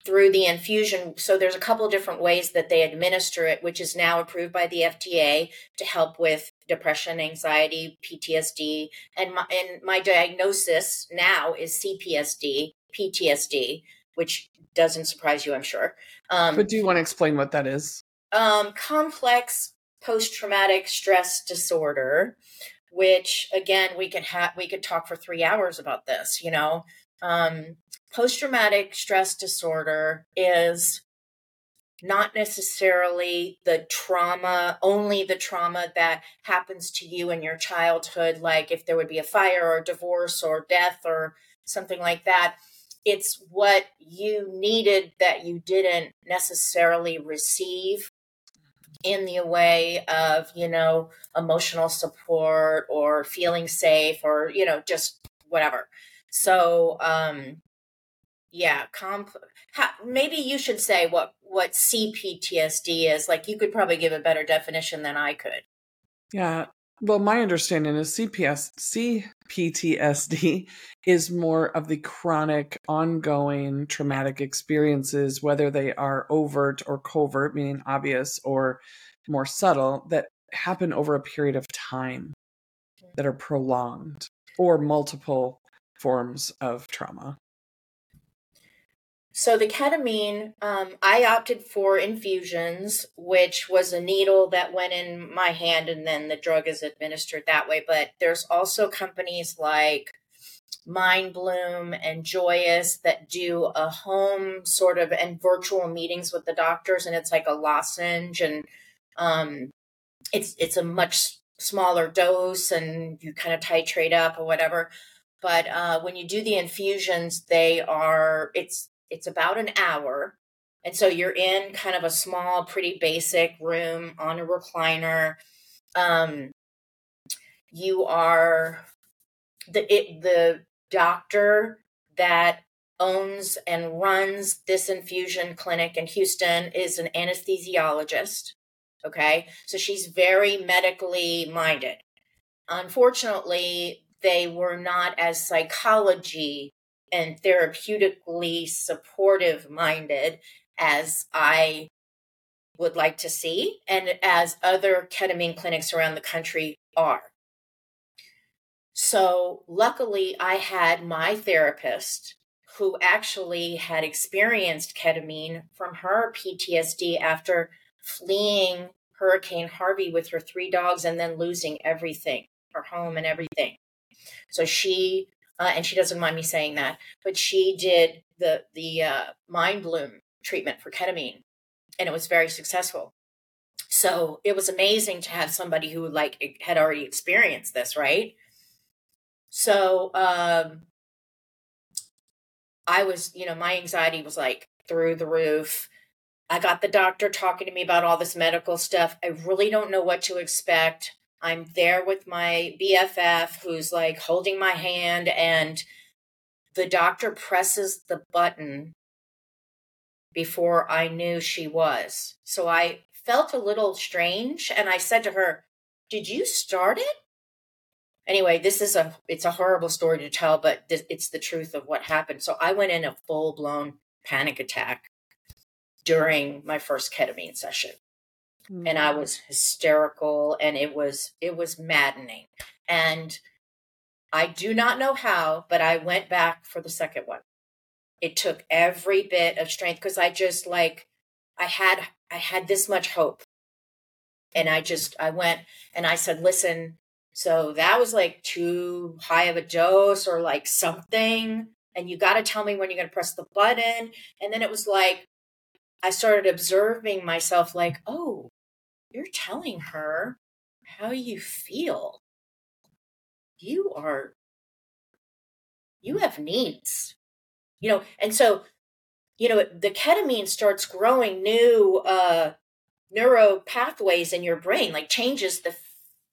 through the infusion. So there's a couple of different ways that they administer it, which is now approved by the FDA to help with depression, anxiety, PTSD, and my, and my diagnosis now is CPSD, PTSD, which doesn't surprise you, I'm sure. Um, but do you want to explain what that is? Um, complex post-traumatic stress disorder, which again we could have we could talk for three hours about this. You know, um, post traumatic stress disorder is not necessarily the trauma, only the trauma that happens to you in your childhood, like if there would be a fire or divorce or death or something like that. It's what you needed that you didn't necessarily receive in the way of, you know, emotional support or feeling safe or, you know, just whatever. So, um, yeah comp ha, maybe you should say what what cptsd is. Like you could probably give a better definition than i could. Yeah. Well my understanding is cps cptsd is more of the chronic ongoing traumatic experiences whether they are overt or covert meaning obvious or more subtle that happen over a period of time that are prolonged or multiple forms of trauma so the ketamine, um, I opted for infusions, which was a needle that went in my hand, and then the drug is administered that way. But there's also companies like Mindbloom and Joyous that do a home sort of and virtual meetings with the doctors, and it's like a lozenge, and um, it's it's a much smaller dose, and you kind of titrate up or whatever. But uh, when you do the infusions, they are it's it's about an hour. And so you're in kind of a small, pretty basic room on a recliner. Um, you are the it, the doctor that owns and runs this infusion clinic in Houston is an anesthesiologist. Okay, so she's very medically minded. Unfortunately, they were not as psychology and therapeutically supportive minded as I would like to see, and as other ketamine clinics around the country are. So, luckily, I had my therapist who actually had experienced ketamine from her PTSD after fleeing Hurricane Harvey with her three dogs and then losing everything, her home and everything. So she, uh, and she doesn't mind me saying that, but she did the the uh, Mindbloom treatment for ketamine, and it was very successful. So it was amazing to have somebody who like had already experienced this, right? So um, I was, you know, my anxiety was like through the roof. I got the doctor talking to me about all this medical stuff. I really don't know what to expect. I'm there with my BFF who's like holding my hand, and the doctor presses the button before I knew she was. So I felt a little strange, and I said to her, Did you start it? Anyway, this is a it's a horrible story to tell, but this, it's the truth of what happened. So I went in a full blown panic attack during my first ketamine session. Mm-hmm. And I mm. was hysterical and it was it was maddening. And I do not know how, but I went back for the second one. It took every bit of strength because I just like I had I had this much hope. And I just I went and I said, "Listen, so that was like too high of a dose or like something. And you got to tell me when you're going to press the button. And then it was like, I started observing myself like, oh, you're telling her how you feel. You are, you have needs, you know, and so, you know, the ketamine starts growing new uh, neuro pathways in your brain, like changes the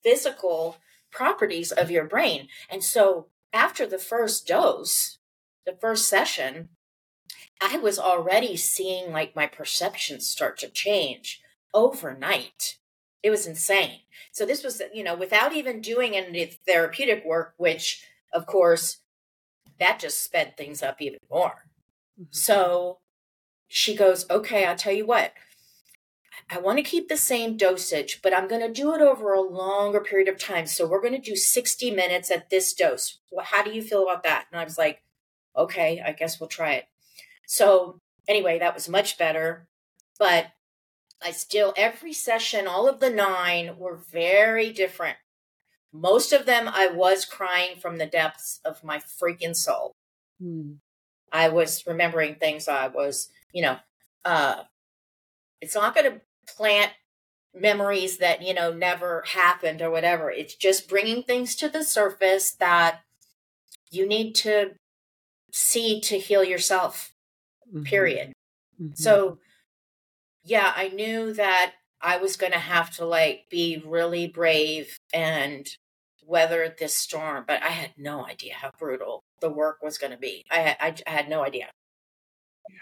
physical properties of your brain. And so after the first dose, the first session, I was already seeing like my perceptions start to change overnight. It was insane. So this was, you know, without even doing any therapeutic work, which of course that just sped things up even more. Mm-hmm. So she goes, okay, I'll tell you what, I want to keep the same dosage, but I'm going to do it over a longer period of time. So we're going to do 60 minutes at this dose. Well, how do you feel about that? And I was like, okay, I guess we'll try it. So anyway, that was much better. But I still, every session, all of the nine were very different. Most of them, I was crying from the depths of my freaking soul. Hmm. I was remembering things I was, you know, uh, it's not going to plant memories that you know never happened or whatever it's just bringing things to the surface that you need to see to heal yourself mm-hmm. period mm-hmm. so yeah i knew that i was going to have to like be really brave and weather this storm but i had no idea how brutal the work was going to be I, had, I, I had no idea yeah.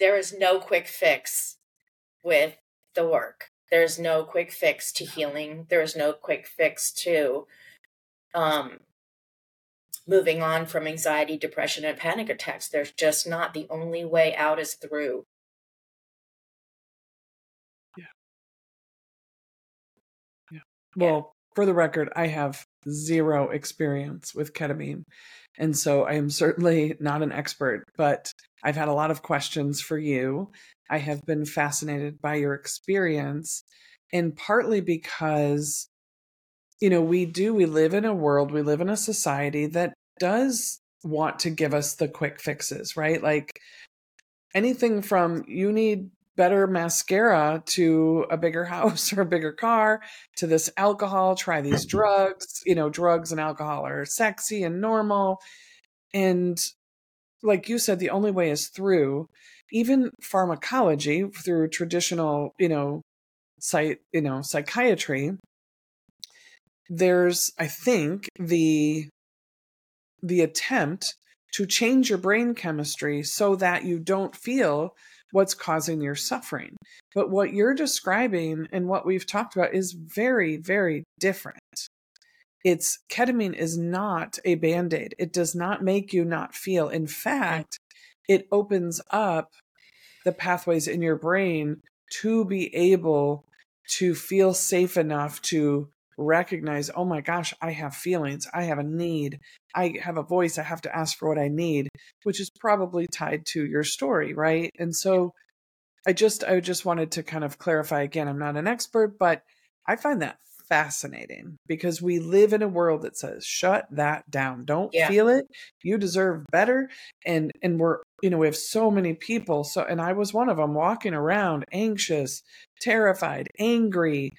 there is no quick fix with the work. There's no quick fix to healing. There's no quick fix to um, moving on from anxiety, depression, and panic attacks. There's just not. The only way out is through. Yeah. Yeah. Well, yeah. for the record, I have zero experience with ketamine. And so I am certainly not an expert, but I've had a lot of questions for you. I have been fascinated by your experience, and partly because, you know, we do, we live in a world, we live in a society that does want to give us the quick fixes, right? Like anything from you need better mascara to a bigger house or a bigger car to this alcohol, try these drugs. You know, drugs and alcohol are sexy and normal. And like you said, the only way is through even pharmacology through traditional, you know, site, you know, psychiatry. There's, I think, the the attempt to change your brain chemistry so that you don't feel what's causing your suffering. But what you're describing and what we've talked about is very, very different. It's ketamine is not a band aid. It does not make you not feel. In fact, it opens up the pathways in your brain to be able to feel safe enough to recognize, oh my gosh, I have feelings, I have a need, I have a voice, I have to ask for what I need, which is probably tied to your story, right? And so I just I just wanted to kind of clarify again, I'm not an expert, but I find that fascinating because we live in a world that says shut that down. Don't Yeah. feel it. You deserve better and and we're you know, we have so many people so and I was one of them walking around anxious, terrified, angry,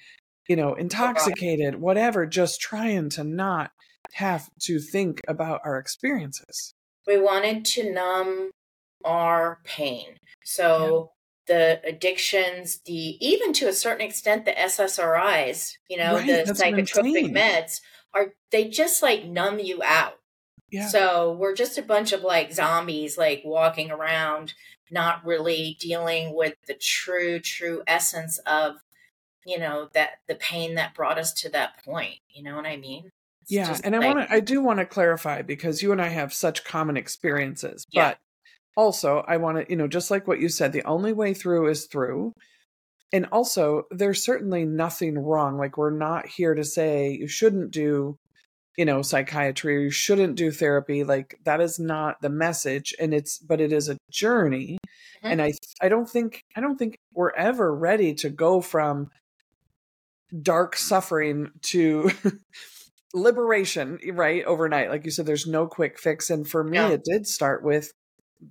you know, intoxicated, whatever, just trying to not have to think about our experiences. We wanted to numb our pain. So the addictions, the even to a certain extent the SSRIs, you know, Right, the that's what I'm psychotropic meds are they just like numb you out. Yeah. So we're just a bunch of like zombies, like walking around, not really dealing with the true, true essence of, you know, that the pain that brought us to that point. You know what I mean? It's yeah, and I want to I do want to clarify because you and I have such common experiences, Yeah. but also I want to, you know, just like what you said, the only way through is through. And also, there's certainly nothing wrong. Like we're not here to say you shouldn't do, you know, psychiatry or you shouldn't do therapy. Like that is not the message and it's but it is a journey. Mhm. And I I don't think I don't think we're ever ready to go from dark suffering to liberation right overnight. Like you said there's no quick fix. And for me Yeah. it did start with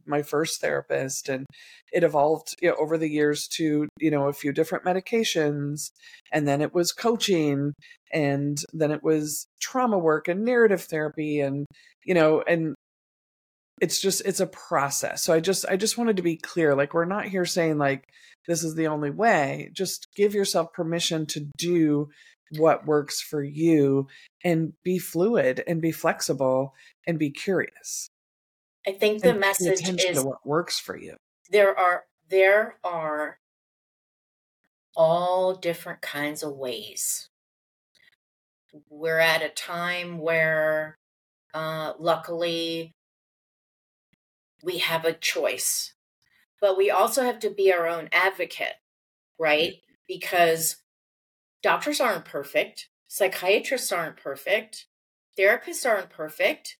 my first therapist and it evolved you know, over the years to you know a few different medications. And then it was coaching and then it was trauma work and narrative therapy and you know and it's just it's a process. So i just i just wanted to be clear. Like we're not here saying like this is the only way just give yourself permission to do what works for you and be fluid and be flexible and be curious. I think the message is what works for you. there are there are all different kinds of ways. We're at a time where uh, luckily we have a choice but we also have to be our own advocate right because doctors aren't perfect psychiatrists aren't perfect therapists aren't perfect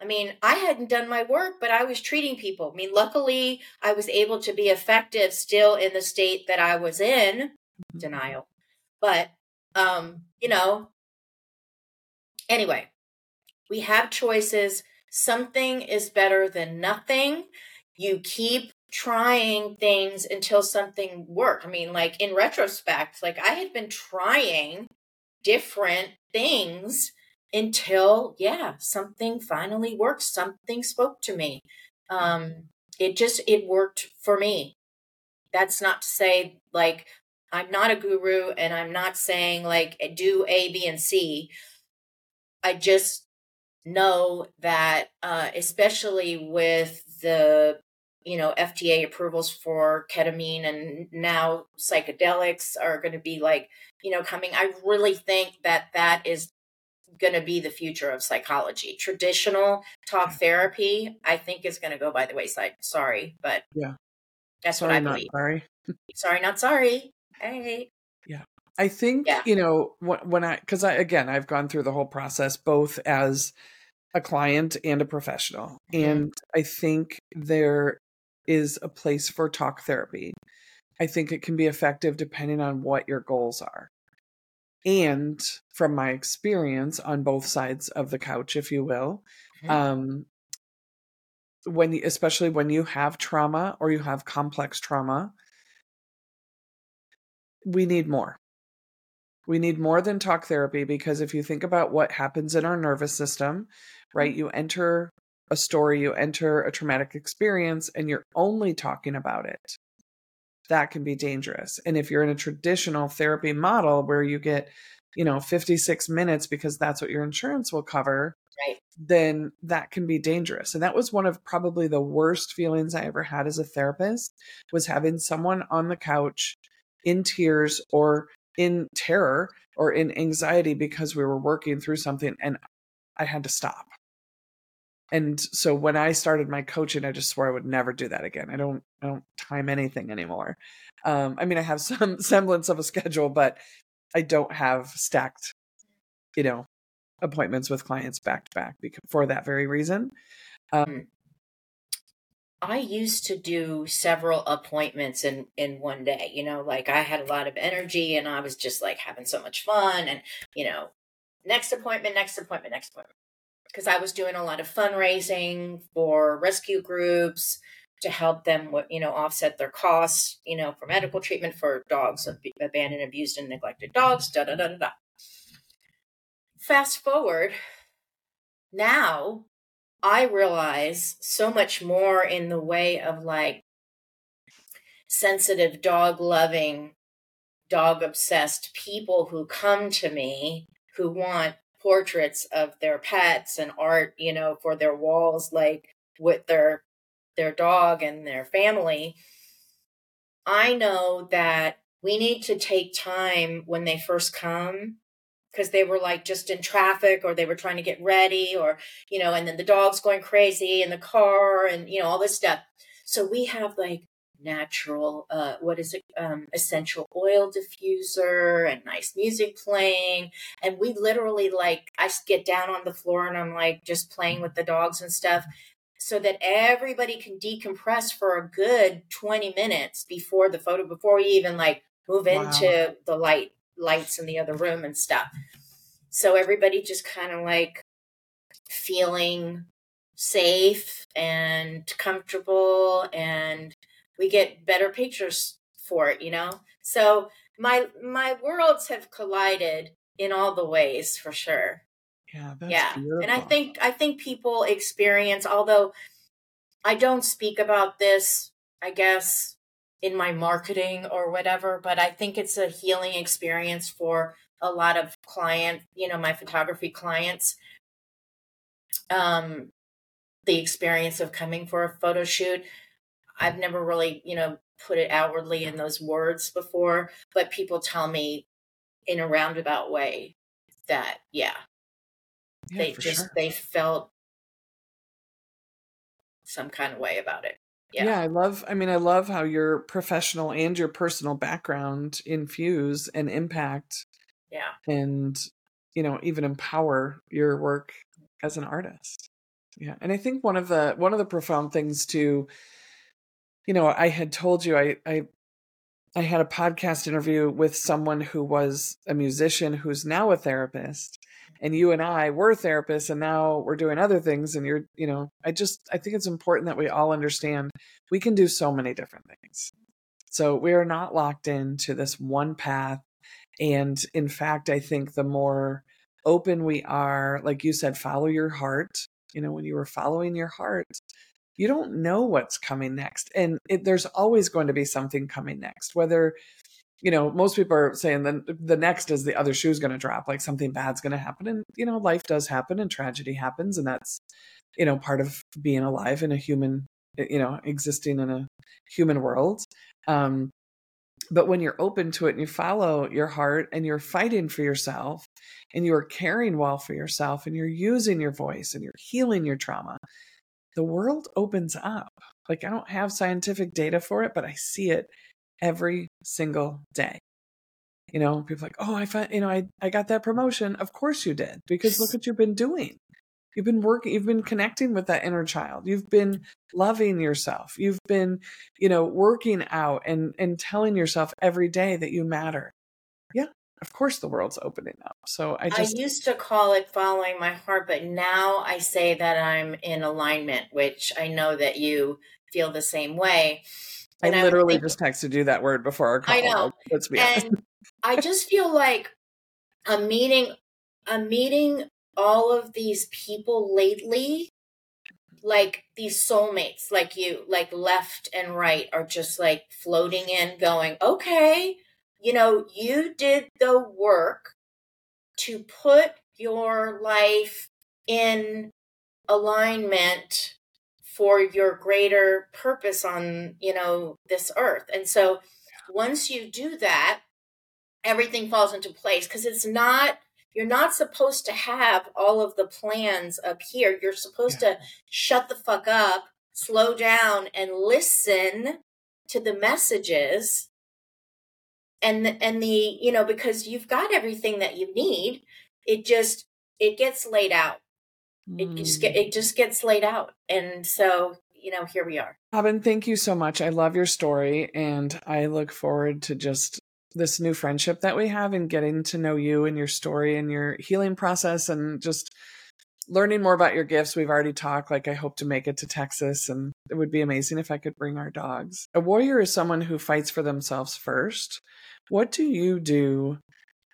I mean, I hadn't done my work, but I was treating people. I mean, luckily, I was able to be effective still in the state that I was in denial. But, um, you know, anyway, we have choices. Something is better than nothing. You keep trying things until something worked. I mean, like in retrospect, like I had been trying different things until yeah something finally worked something spoke to me. Um it just it worked for me. That's not to say like i'm not a guru and i'm not saying like do a b and c. I just know that uh especially with the you know fda approvals for ketamine and now psychedelics are going to be like you know coming i really think that that is going to be the future of psychology. Traditional talk therapy, I think, is going to go by the wayside. Sorry, but Yeah. that's sorry what I believe. sorry Sorry, not sorry. Hey, yeah, I think Yeah. you know when, when I because I again I've gone through the whole process both as a client and a professional, Mhm. and I think there is a place for talk therapy. I think it can be effective depending on what your goals are. And from my experience on both sides of the couch, if you will, Mhm. um, when especially when you have trauma or you have complex trauma, we need more. We need more than talk therapy because if you think about what happens in our nervous system, right, you enter a story, you enter a traumatic experience, and you're only talking about it. That can be dangerous. And if you're in a traditional therapy model where you get, you know, 56 minutes because that's what your insurance will cover, Right. then that can be dangerous. And that was one of probably the worst feelings I ever had as a therapist was having someone on the couch in tears or in terror or in anxiety because we were working through something and I had to stop. And so when I started my coaching, I just swore I would never do that again. I don't I don't time anything anymore. Um, I mean, I have some semblance of a schedule, but I don't have stacked, you know, appointments with clients back to back for that very reason. Um, hmm. I used to do several appointments in in one day. You know, like I had a lot of energy and I was just like having so much fun and you know, next appointment, next appointment, next appointment. Because I was doing a lot of fundraising for rescue groups to help them, you know, offset their costs, you know, for medical treatment for dogs, abandoned, abused, and neglected dogs. Da da da da da. Fast forward, now I realize so much more in the way of like sensitive, dog loving, dog obsessed people who come to me who want portraits of their pets and art, you know, for their walls, like with their their dog and their family. I know that we need to take time when they first come because they were like just in traffic or they were trying to get ready or you know and then the dog's going crazy in the car and you know all this stuff so we have like natural uh what is it um essential oil diffuser and nice music playing and we literally like i get down on the floor and i'm like just playing with the dogs and stuff so that everybody can decompress for a good 20 minutes before the photo before we even like move wow. into the light lights in the other room and stuff. So everybody just kind of like feeling safe and comfortable and we get better pictures for it, you know? So my my worlds have collided in all the ways for sure. Yeah, yeah. Beautiful. And I think I think people experience although I don't speak about this, I guess, in my marketing or whatever, but I think it's a healing experience for a lot of client, you know, my photography clients. Um, the experience of coming for a photo shoot. I've never really, you know, put it outwardly in those words before, but people tell me in a roundabout way that, yeah, yeah they just, sure. they felt some kind of way about it. Yeah. yeah, I love. I mean, I love how your professional and your personal background infuse and impact. Yeah, and you know, even empower your work as an artist. Yeah, and I think one of the one of the profound things to, you know, I had told you I I I had a podcast interview with someone who was a musician who's now a therapist and you and I were therapists and now we're doing other things and you're you know I just I think it's important that we all understand we can do so many different things. So we are not locked into this one path and in fact I think the more open we are like you said follow your heart you know when you were following your heart you don't know what's coming next and it, there's always going to be something coming next whether you know, most people are saying then the next is the other shoe's going to drop, like something bad's going to happen. And, you know, life does happen and tragedy happens. And that's, you know, part of being alive in a human, you know, existing in a human world. Um, but when you're open to it and you follow your heart and you're fighting for yourself and you're caring well for yourself and you're using your voice and you're healing your trauma, the world opens up. Like I don't have scientific data for it, but I see it every single day. You know, people like, oh, I find, you know, I, I got that promotion. Of course you did, because look what you've been doing. You've been working, you've been connecting with that inner child. You've been loving yourself. You've been, you know, working out and, and telling yourself every day that you matter. Yeah, of course the world's opening up. So I just I used to call it following my heart, but now I say that I'm in alignment, which I know that you feel the same way. I literally thinking, just texted you that word before our call. I know. Let's be and honest. I just feel like I'm meeting I'm meeting all of these people lately like these soulmates like you like left and right are just like floating in going okay you know you did the work to put your life in alignment for your greater purpose on you know this earth and so once you do that everything falls into place because it's not you're not supposed to have all of the plans up here you're supposed yeah. to shut the fuck up slow down and listen to the messages and the, and the you know because you've got everything that you need it just it gets laid out. It just get, Mm. it just gets laid out, and so you know here we are. Robyn, thank you so much. I love your story and I look forward to just this new friendship that we have and getting to know you and your story and your healing process and just learning more about your gifts. We've already talked like I hope to make it to Texas and it would be amazing if I could bring our dogs. A warrior is someone who fights for themselves first. What do you do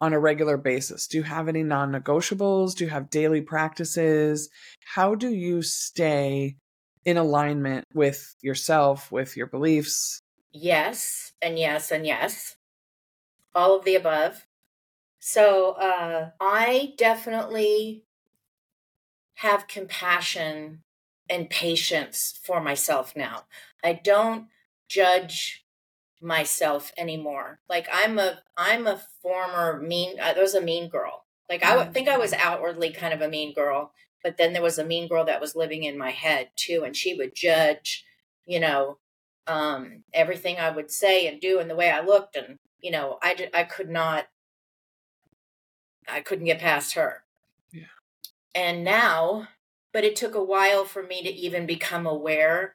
on a regular basis? Do you have any non-negotiables? Do you have daily practices? How do you stay in alignment with yourself, with your beliefs. Yes, and yes, and yes. All of the above. So uh, I definitely have compassion and patience for myself now. I don't judge myself anymore. Like I'm a I'm a former mean I was a mean girl. Like I would think I was outwardly kind of a mean girl, but then there was a mean girl that was living in my head too and she would judge, you know, um everything I would say and do and the way I looked and you know, I I could not I couldn't get past her. And now, but it took a while for me to even become aware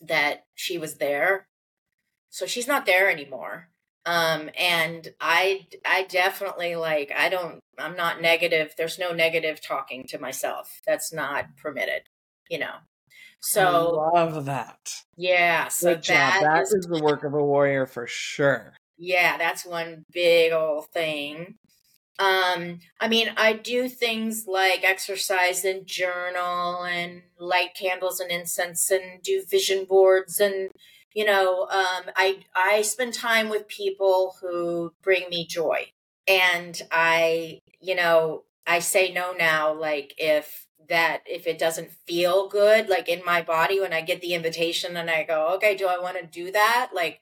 that she was there. So she's not there anymore. Um and I I definitely like I don't I'm not negative. There's no negative talking to myself. That's not permitted, you know. So I love that. yeah, so Good job. that That is is the work of a warrior for sure. yeah, that's one big old thing. Um, I mean, I do things like exercise and journal and light candles and incense and do vision boards and you know, um, I I spend time with people who bring me joy. And I, you know, I say no now like if that if it doesn't feel good like in my body when I get the invitation and I go, "Okay, do I want to do that?" like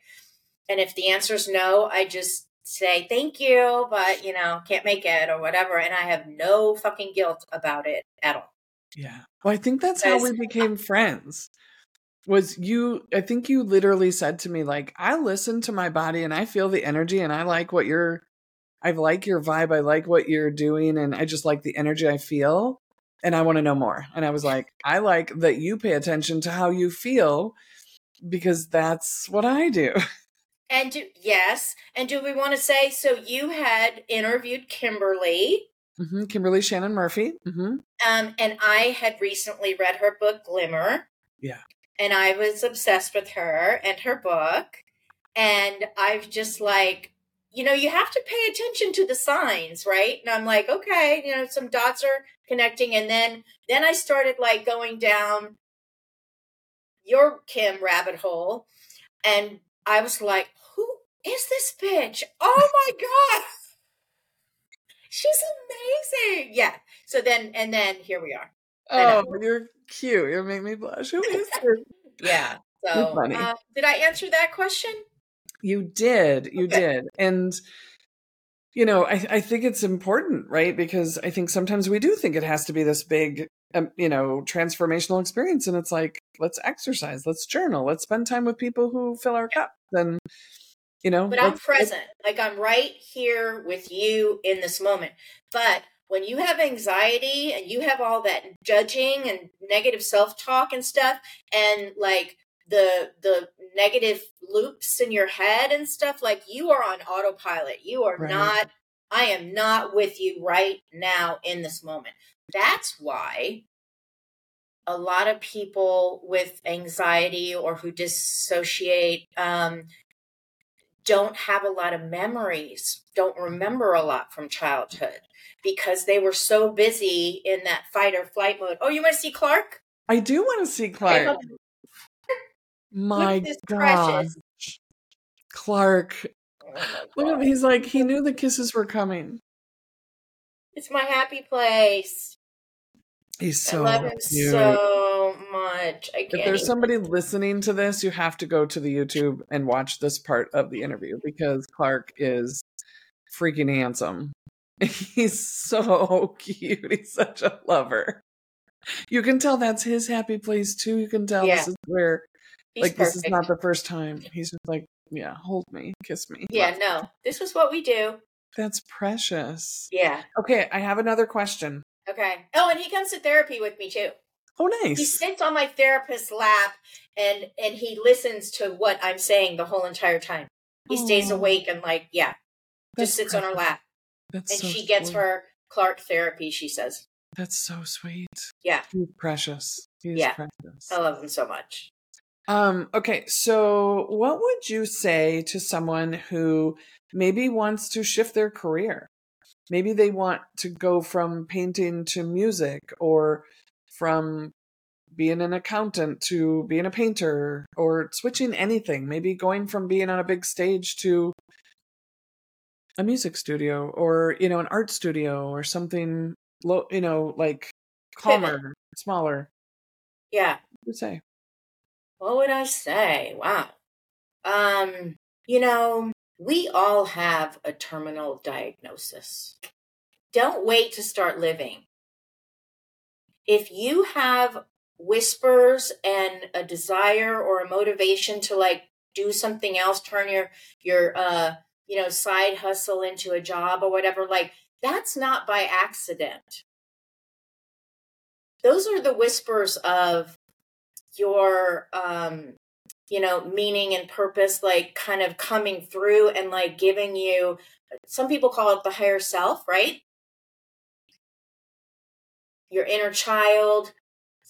and if the answer is no, I just say thank you, but you know, can't make it or whatever. And I have no fucking guilt about it at all. Yeah. Well, I think that's how we became friends. Was you I think you literally said to me like I listen to my body and I feel the energy and I like what you're I like your vibe, I like what you're doing and I just like the energy I feel and I want to know more. And I was like I like that you pay attention to how you feel because that's what I do. And do, yes, and do we want to say so? You had interviewed Kimberly, hmm Kimberly Shannon Murphy. hmm um, and I had recently read her book Glimmer. Yeah. and I was obsessed with her and her book. And I've just like, you know, you have to pay attention to the signs, right? And I'm like, okay, you know, some dots are connecting. And then, then I started like going down your Kim rabbit hole. And I was like, is this bitch? Oh my God. She's amazing. Yeah. So then, and then here we are. Oh, you're cute. You make me blush. Who is this? Yeah. So, uh, did I answer that question? You did. You Okay. did. And you know, I, I think it's important, right? Because I think sometimes we do think it has to be this big, um, you know, transformational experience. And it's like, let's exercise, let's journal, let's spend time with people who fill our cup. And, you know, But I'm present. Like I'm right here with you in this moment. But when you have anxiety and you have all that judging and negative self-talk and stuff and like the the negative loops in your head and stuff like you are on autopilot. You are Right. not I am not with you right now in this moment. That's why a lot of people with anxiety or who dissociate um, don't have a lot of memories, don't remember a lot from childhood because they were so busy in that fight or flight mode. Oh, you want to see Clark? I do want to see Clark. Oh, look- My God. precious. Clark. Oh my Look at God. he's like, he knew the kisses were coming. It's my happy place. He's so I love him cute. so much. I can't. if there's even- somebody listening to this, you have to go to the YouTube and watch this part of the interview because Clark is freaking handsome. He's so cute. He's such a lover. You can tell that's his happy place too. You can tell Yeah. this is where He's like this is not the first time. He's just like, yeah, hold me, kiss me. Yeah, no. This is what we do. That's precious. Yeah. Okay, I have another question. Okay. Oh, and he comes to therapy with me too. Oh, nice. He sits on my therapist's lap and and he listens to what I'm saying the whole entire time. He stays awake and like, yeah, that's just sits on her lap. That's And so she gets sweet. her Clark therapy, she says. That's so sweet. Yeah. He's precious. He's Yeah. precious. I love him so much. Um, okay, so what would you say to someone who maybe wants to shift their career? Maybe they want to go from painting to music or from being an accountant to being a painter or switching anything, maybe going from being on a big stage to a music studio or, you know, an art studio or something low, you know, like Pivot. calmer, smaller. Yeah. What would you say? What would I say? Wow. Um, you know, we all have a terminal diagnosis. Don't wait to start living. If you have whispers and a desire or a motivation to like do something else, turn your your uh, you know, side hustle into a job or whatever, like that's not by accident. Those are the whispers of your um you know meaning and purpose like kind of coming through and like giving you some people call it the higher self right? Your inner child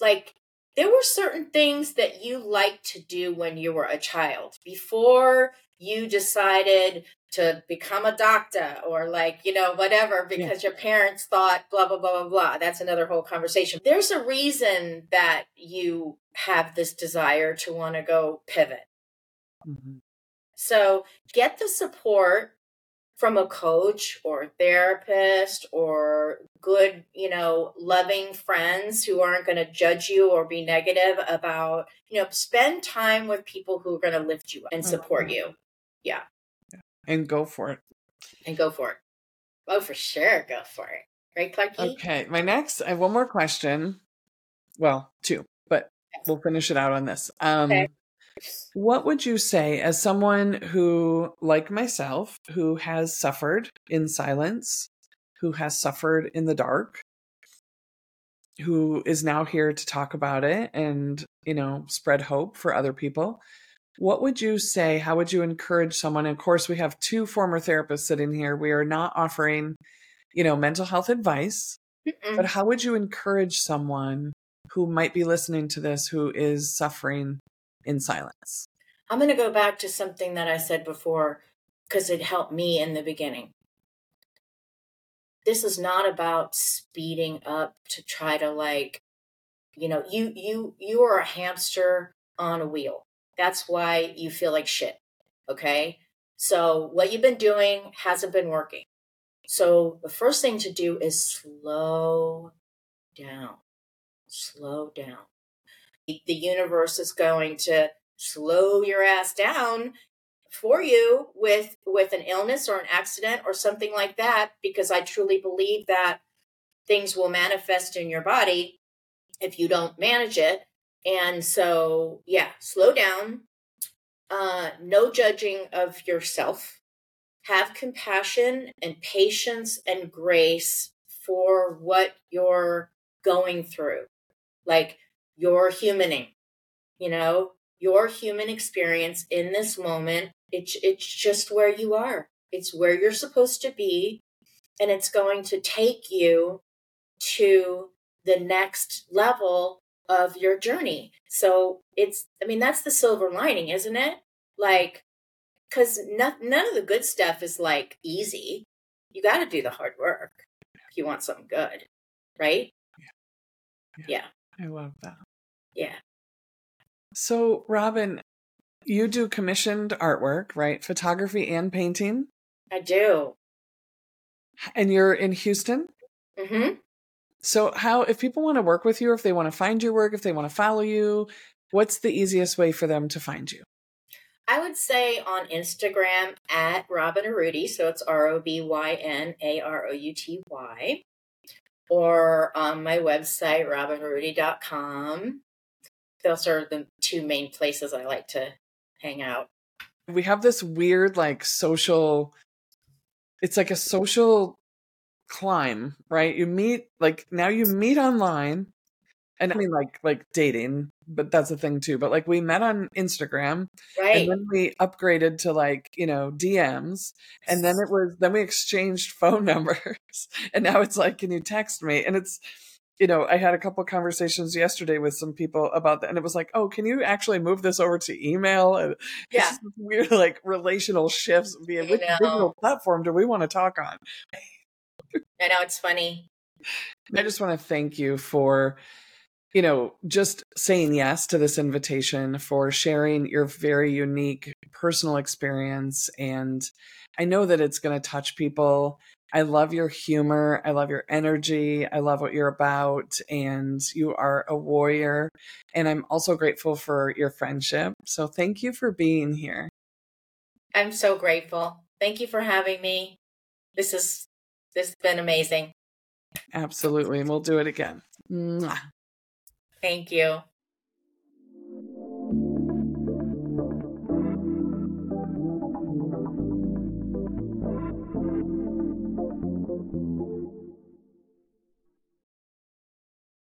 like there were certain things that you liked to do when you were a child before you decided to become a doctor or like you know whatever because your parents thought blah blah blah blah blah. That's another whole conversation. There's a reason that you have this desire to want to go pivot. Mhm. so get the support from a coach or a therapist or good, you know, loving friends who aren't going to judge you or be negative about, you know, spend time with people who are going to lift you up and support you Yeah. And go for it. and go for it. Oh, for sure. Go for it. Right, Clarky? Okay, my next, I have one more question. Well, two, but we'll finish it out on this. Um, Okay. What would you say, as someone who, like myself, who has suffered in silence, who has suffered in the dark, who is now here to talk about it and, you know, spread hope for other people? What would you say? How would you encourage someone? Of course, we have two former therapists sitting here. We are not offering, you know, mental health advice. Mm-mm. But how would you encourage someone who might be listening to this who is suffering in silence? I'm going to go back to something that I said before because it helped me in the beginning. This is not about speeding up to try to like you know, you you you are a hamster on a wheel. That's why you feel like shit. Okay? So what you've been doing hasn't been working. So the first thing to do is slow down. Slow down. The universe is going to slow your ass down for you with with an illness or an accident or something like that because I truly believe that things will manifest in your body if you don't manage it. And so, yeah, slow down. Uh, no judging of yourself. Have compassion and patience and grace for what you're going through. Like you're humaning, you know, your human experience in this moment. It's it's just where you are. It's where you're supposed to be, and it's going to take you to the next level of your journey. So it's, I mean, that's the silver lining, isn't it? Like, because none, none of the good stuff is like easy. You got to do the hard work if you want something good, right? Yeah. Yeah. I love that. Yeah. So, Robyn, you do commissioned artwork, right? Photography and painting. I do. And you're in Houston. hmm So, how, if people want to work with you, if they want to find your work, if they want to follow you, what's the easiest way for them to find you? I would say on Instagram at Robyn Arouty. So it's R O B Y N A R O U T Y. Or on my website, robynarouty.com. Those are the two main places I like to hang out. We have this weird, like, social it's like a social climb, right? You meet like now you meet online and I mean like like dating, but that's a thing too. But like we met on Instagram, right? And then we upgraded to like you know DMs, and then it was then we exchanged phone numbers, and now it's like, can you text me? And it's you know, I had a couple conversations yesterday with some people about that, and it was like, oh, can you actually move this over to email? And yeah, weird like relational shifts via which digital platform do we want to talk on? I know it's funny. I just want to thank you for you know, just saying yes to this invitation for sharing your very unique personal experience. And I know that it's going to touch people. I love your humor. I love your energy. I love what you're about. And you are a warrior. And I'm also grateful for your friendship. So thank you for being here. I'm so grateful. Thank you for having me. This is this has been amazing. Absolutely. And we'll do it again. Mwah. Thank you.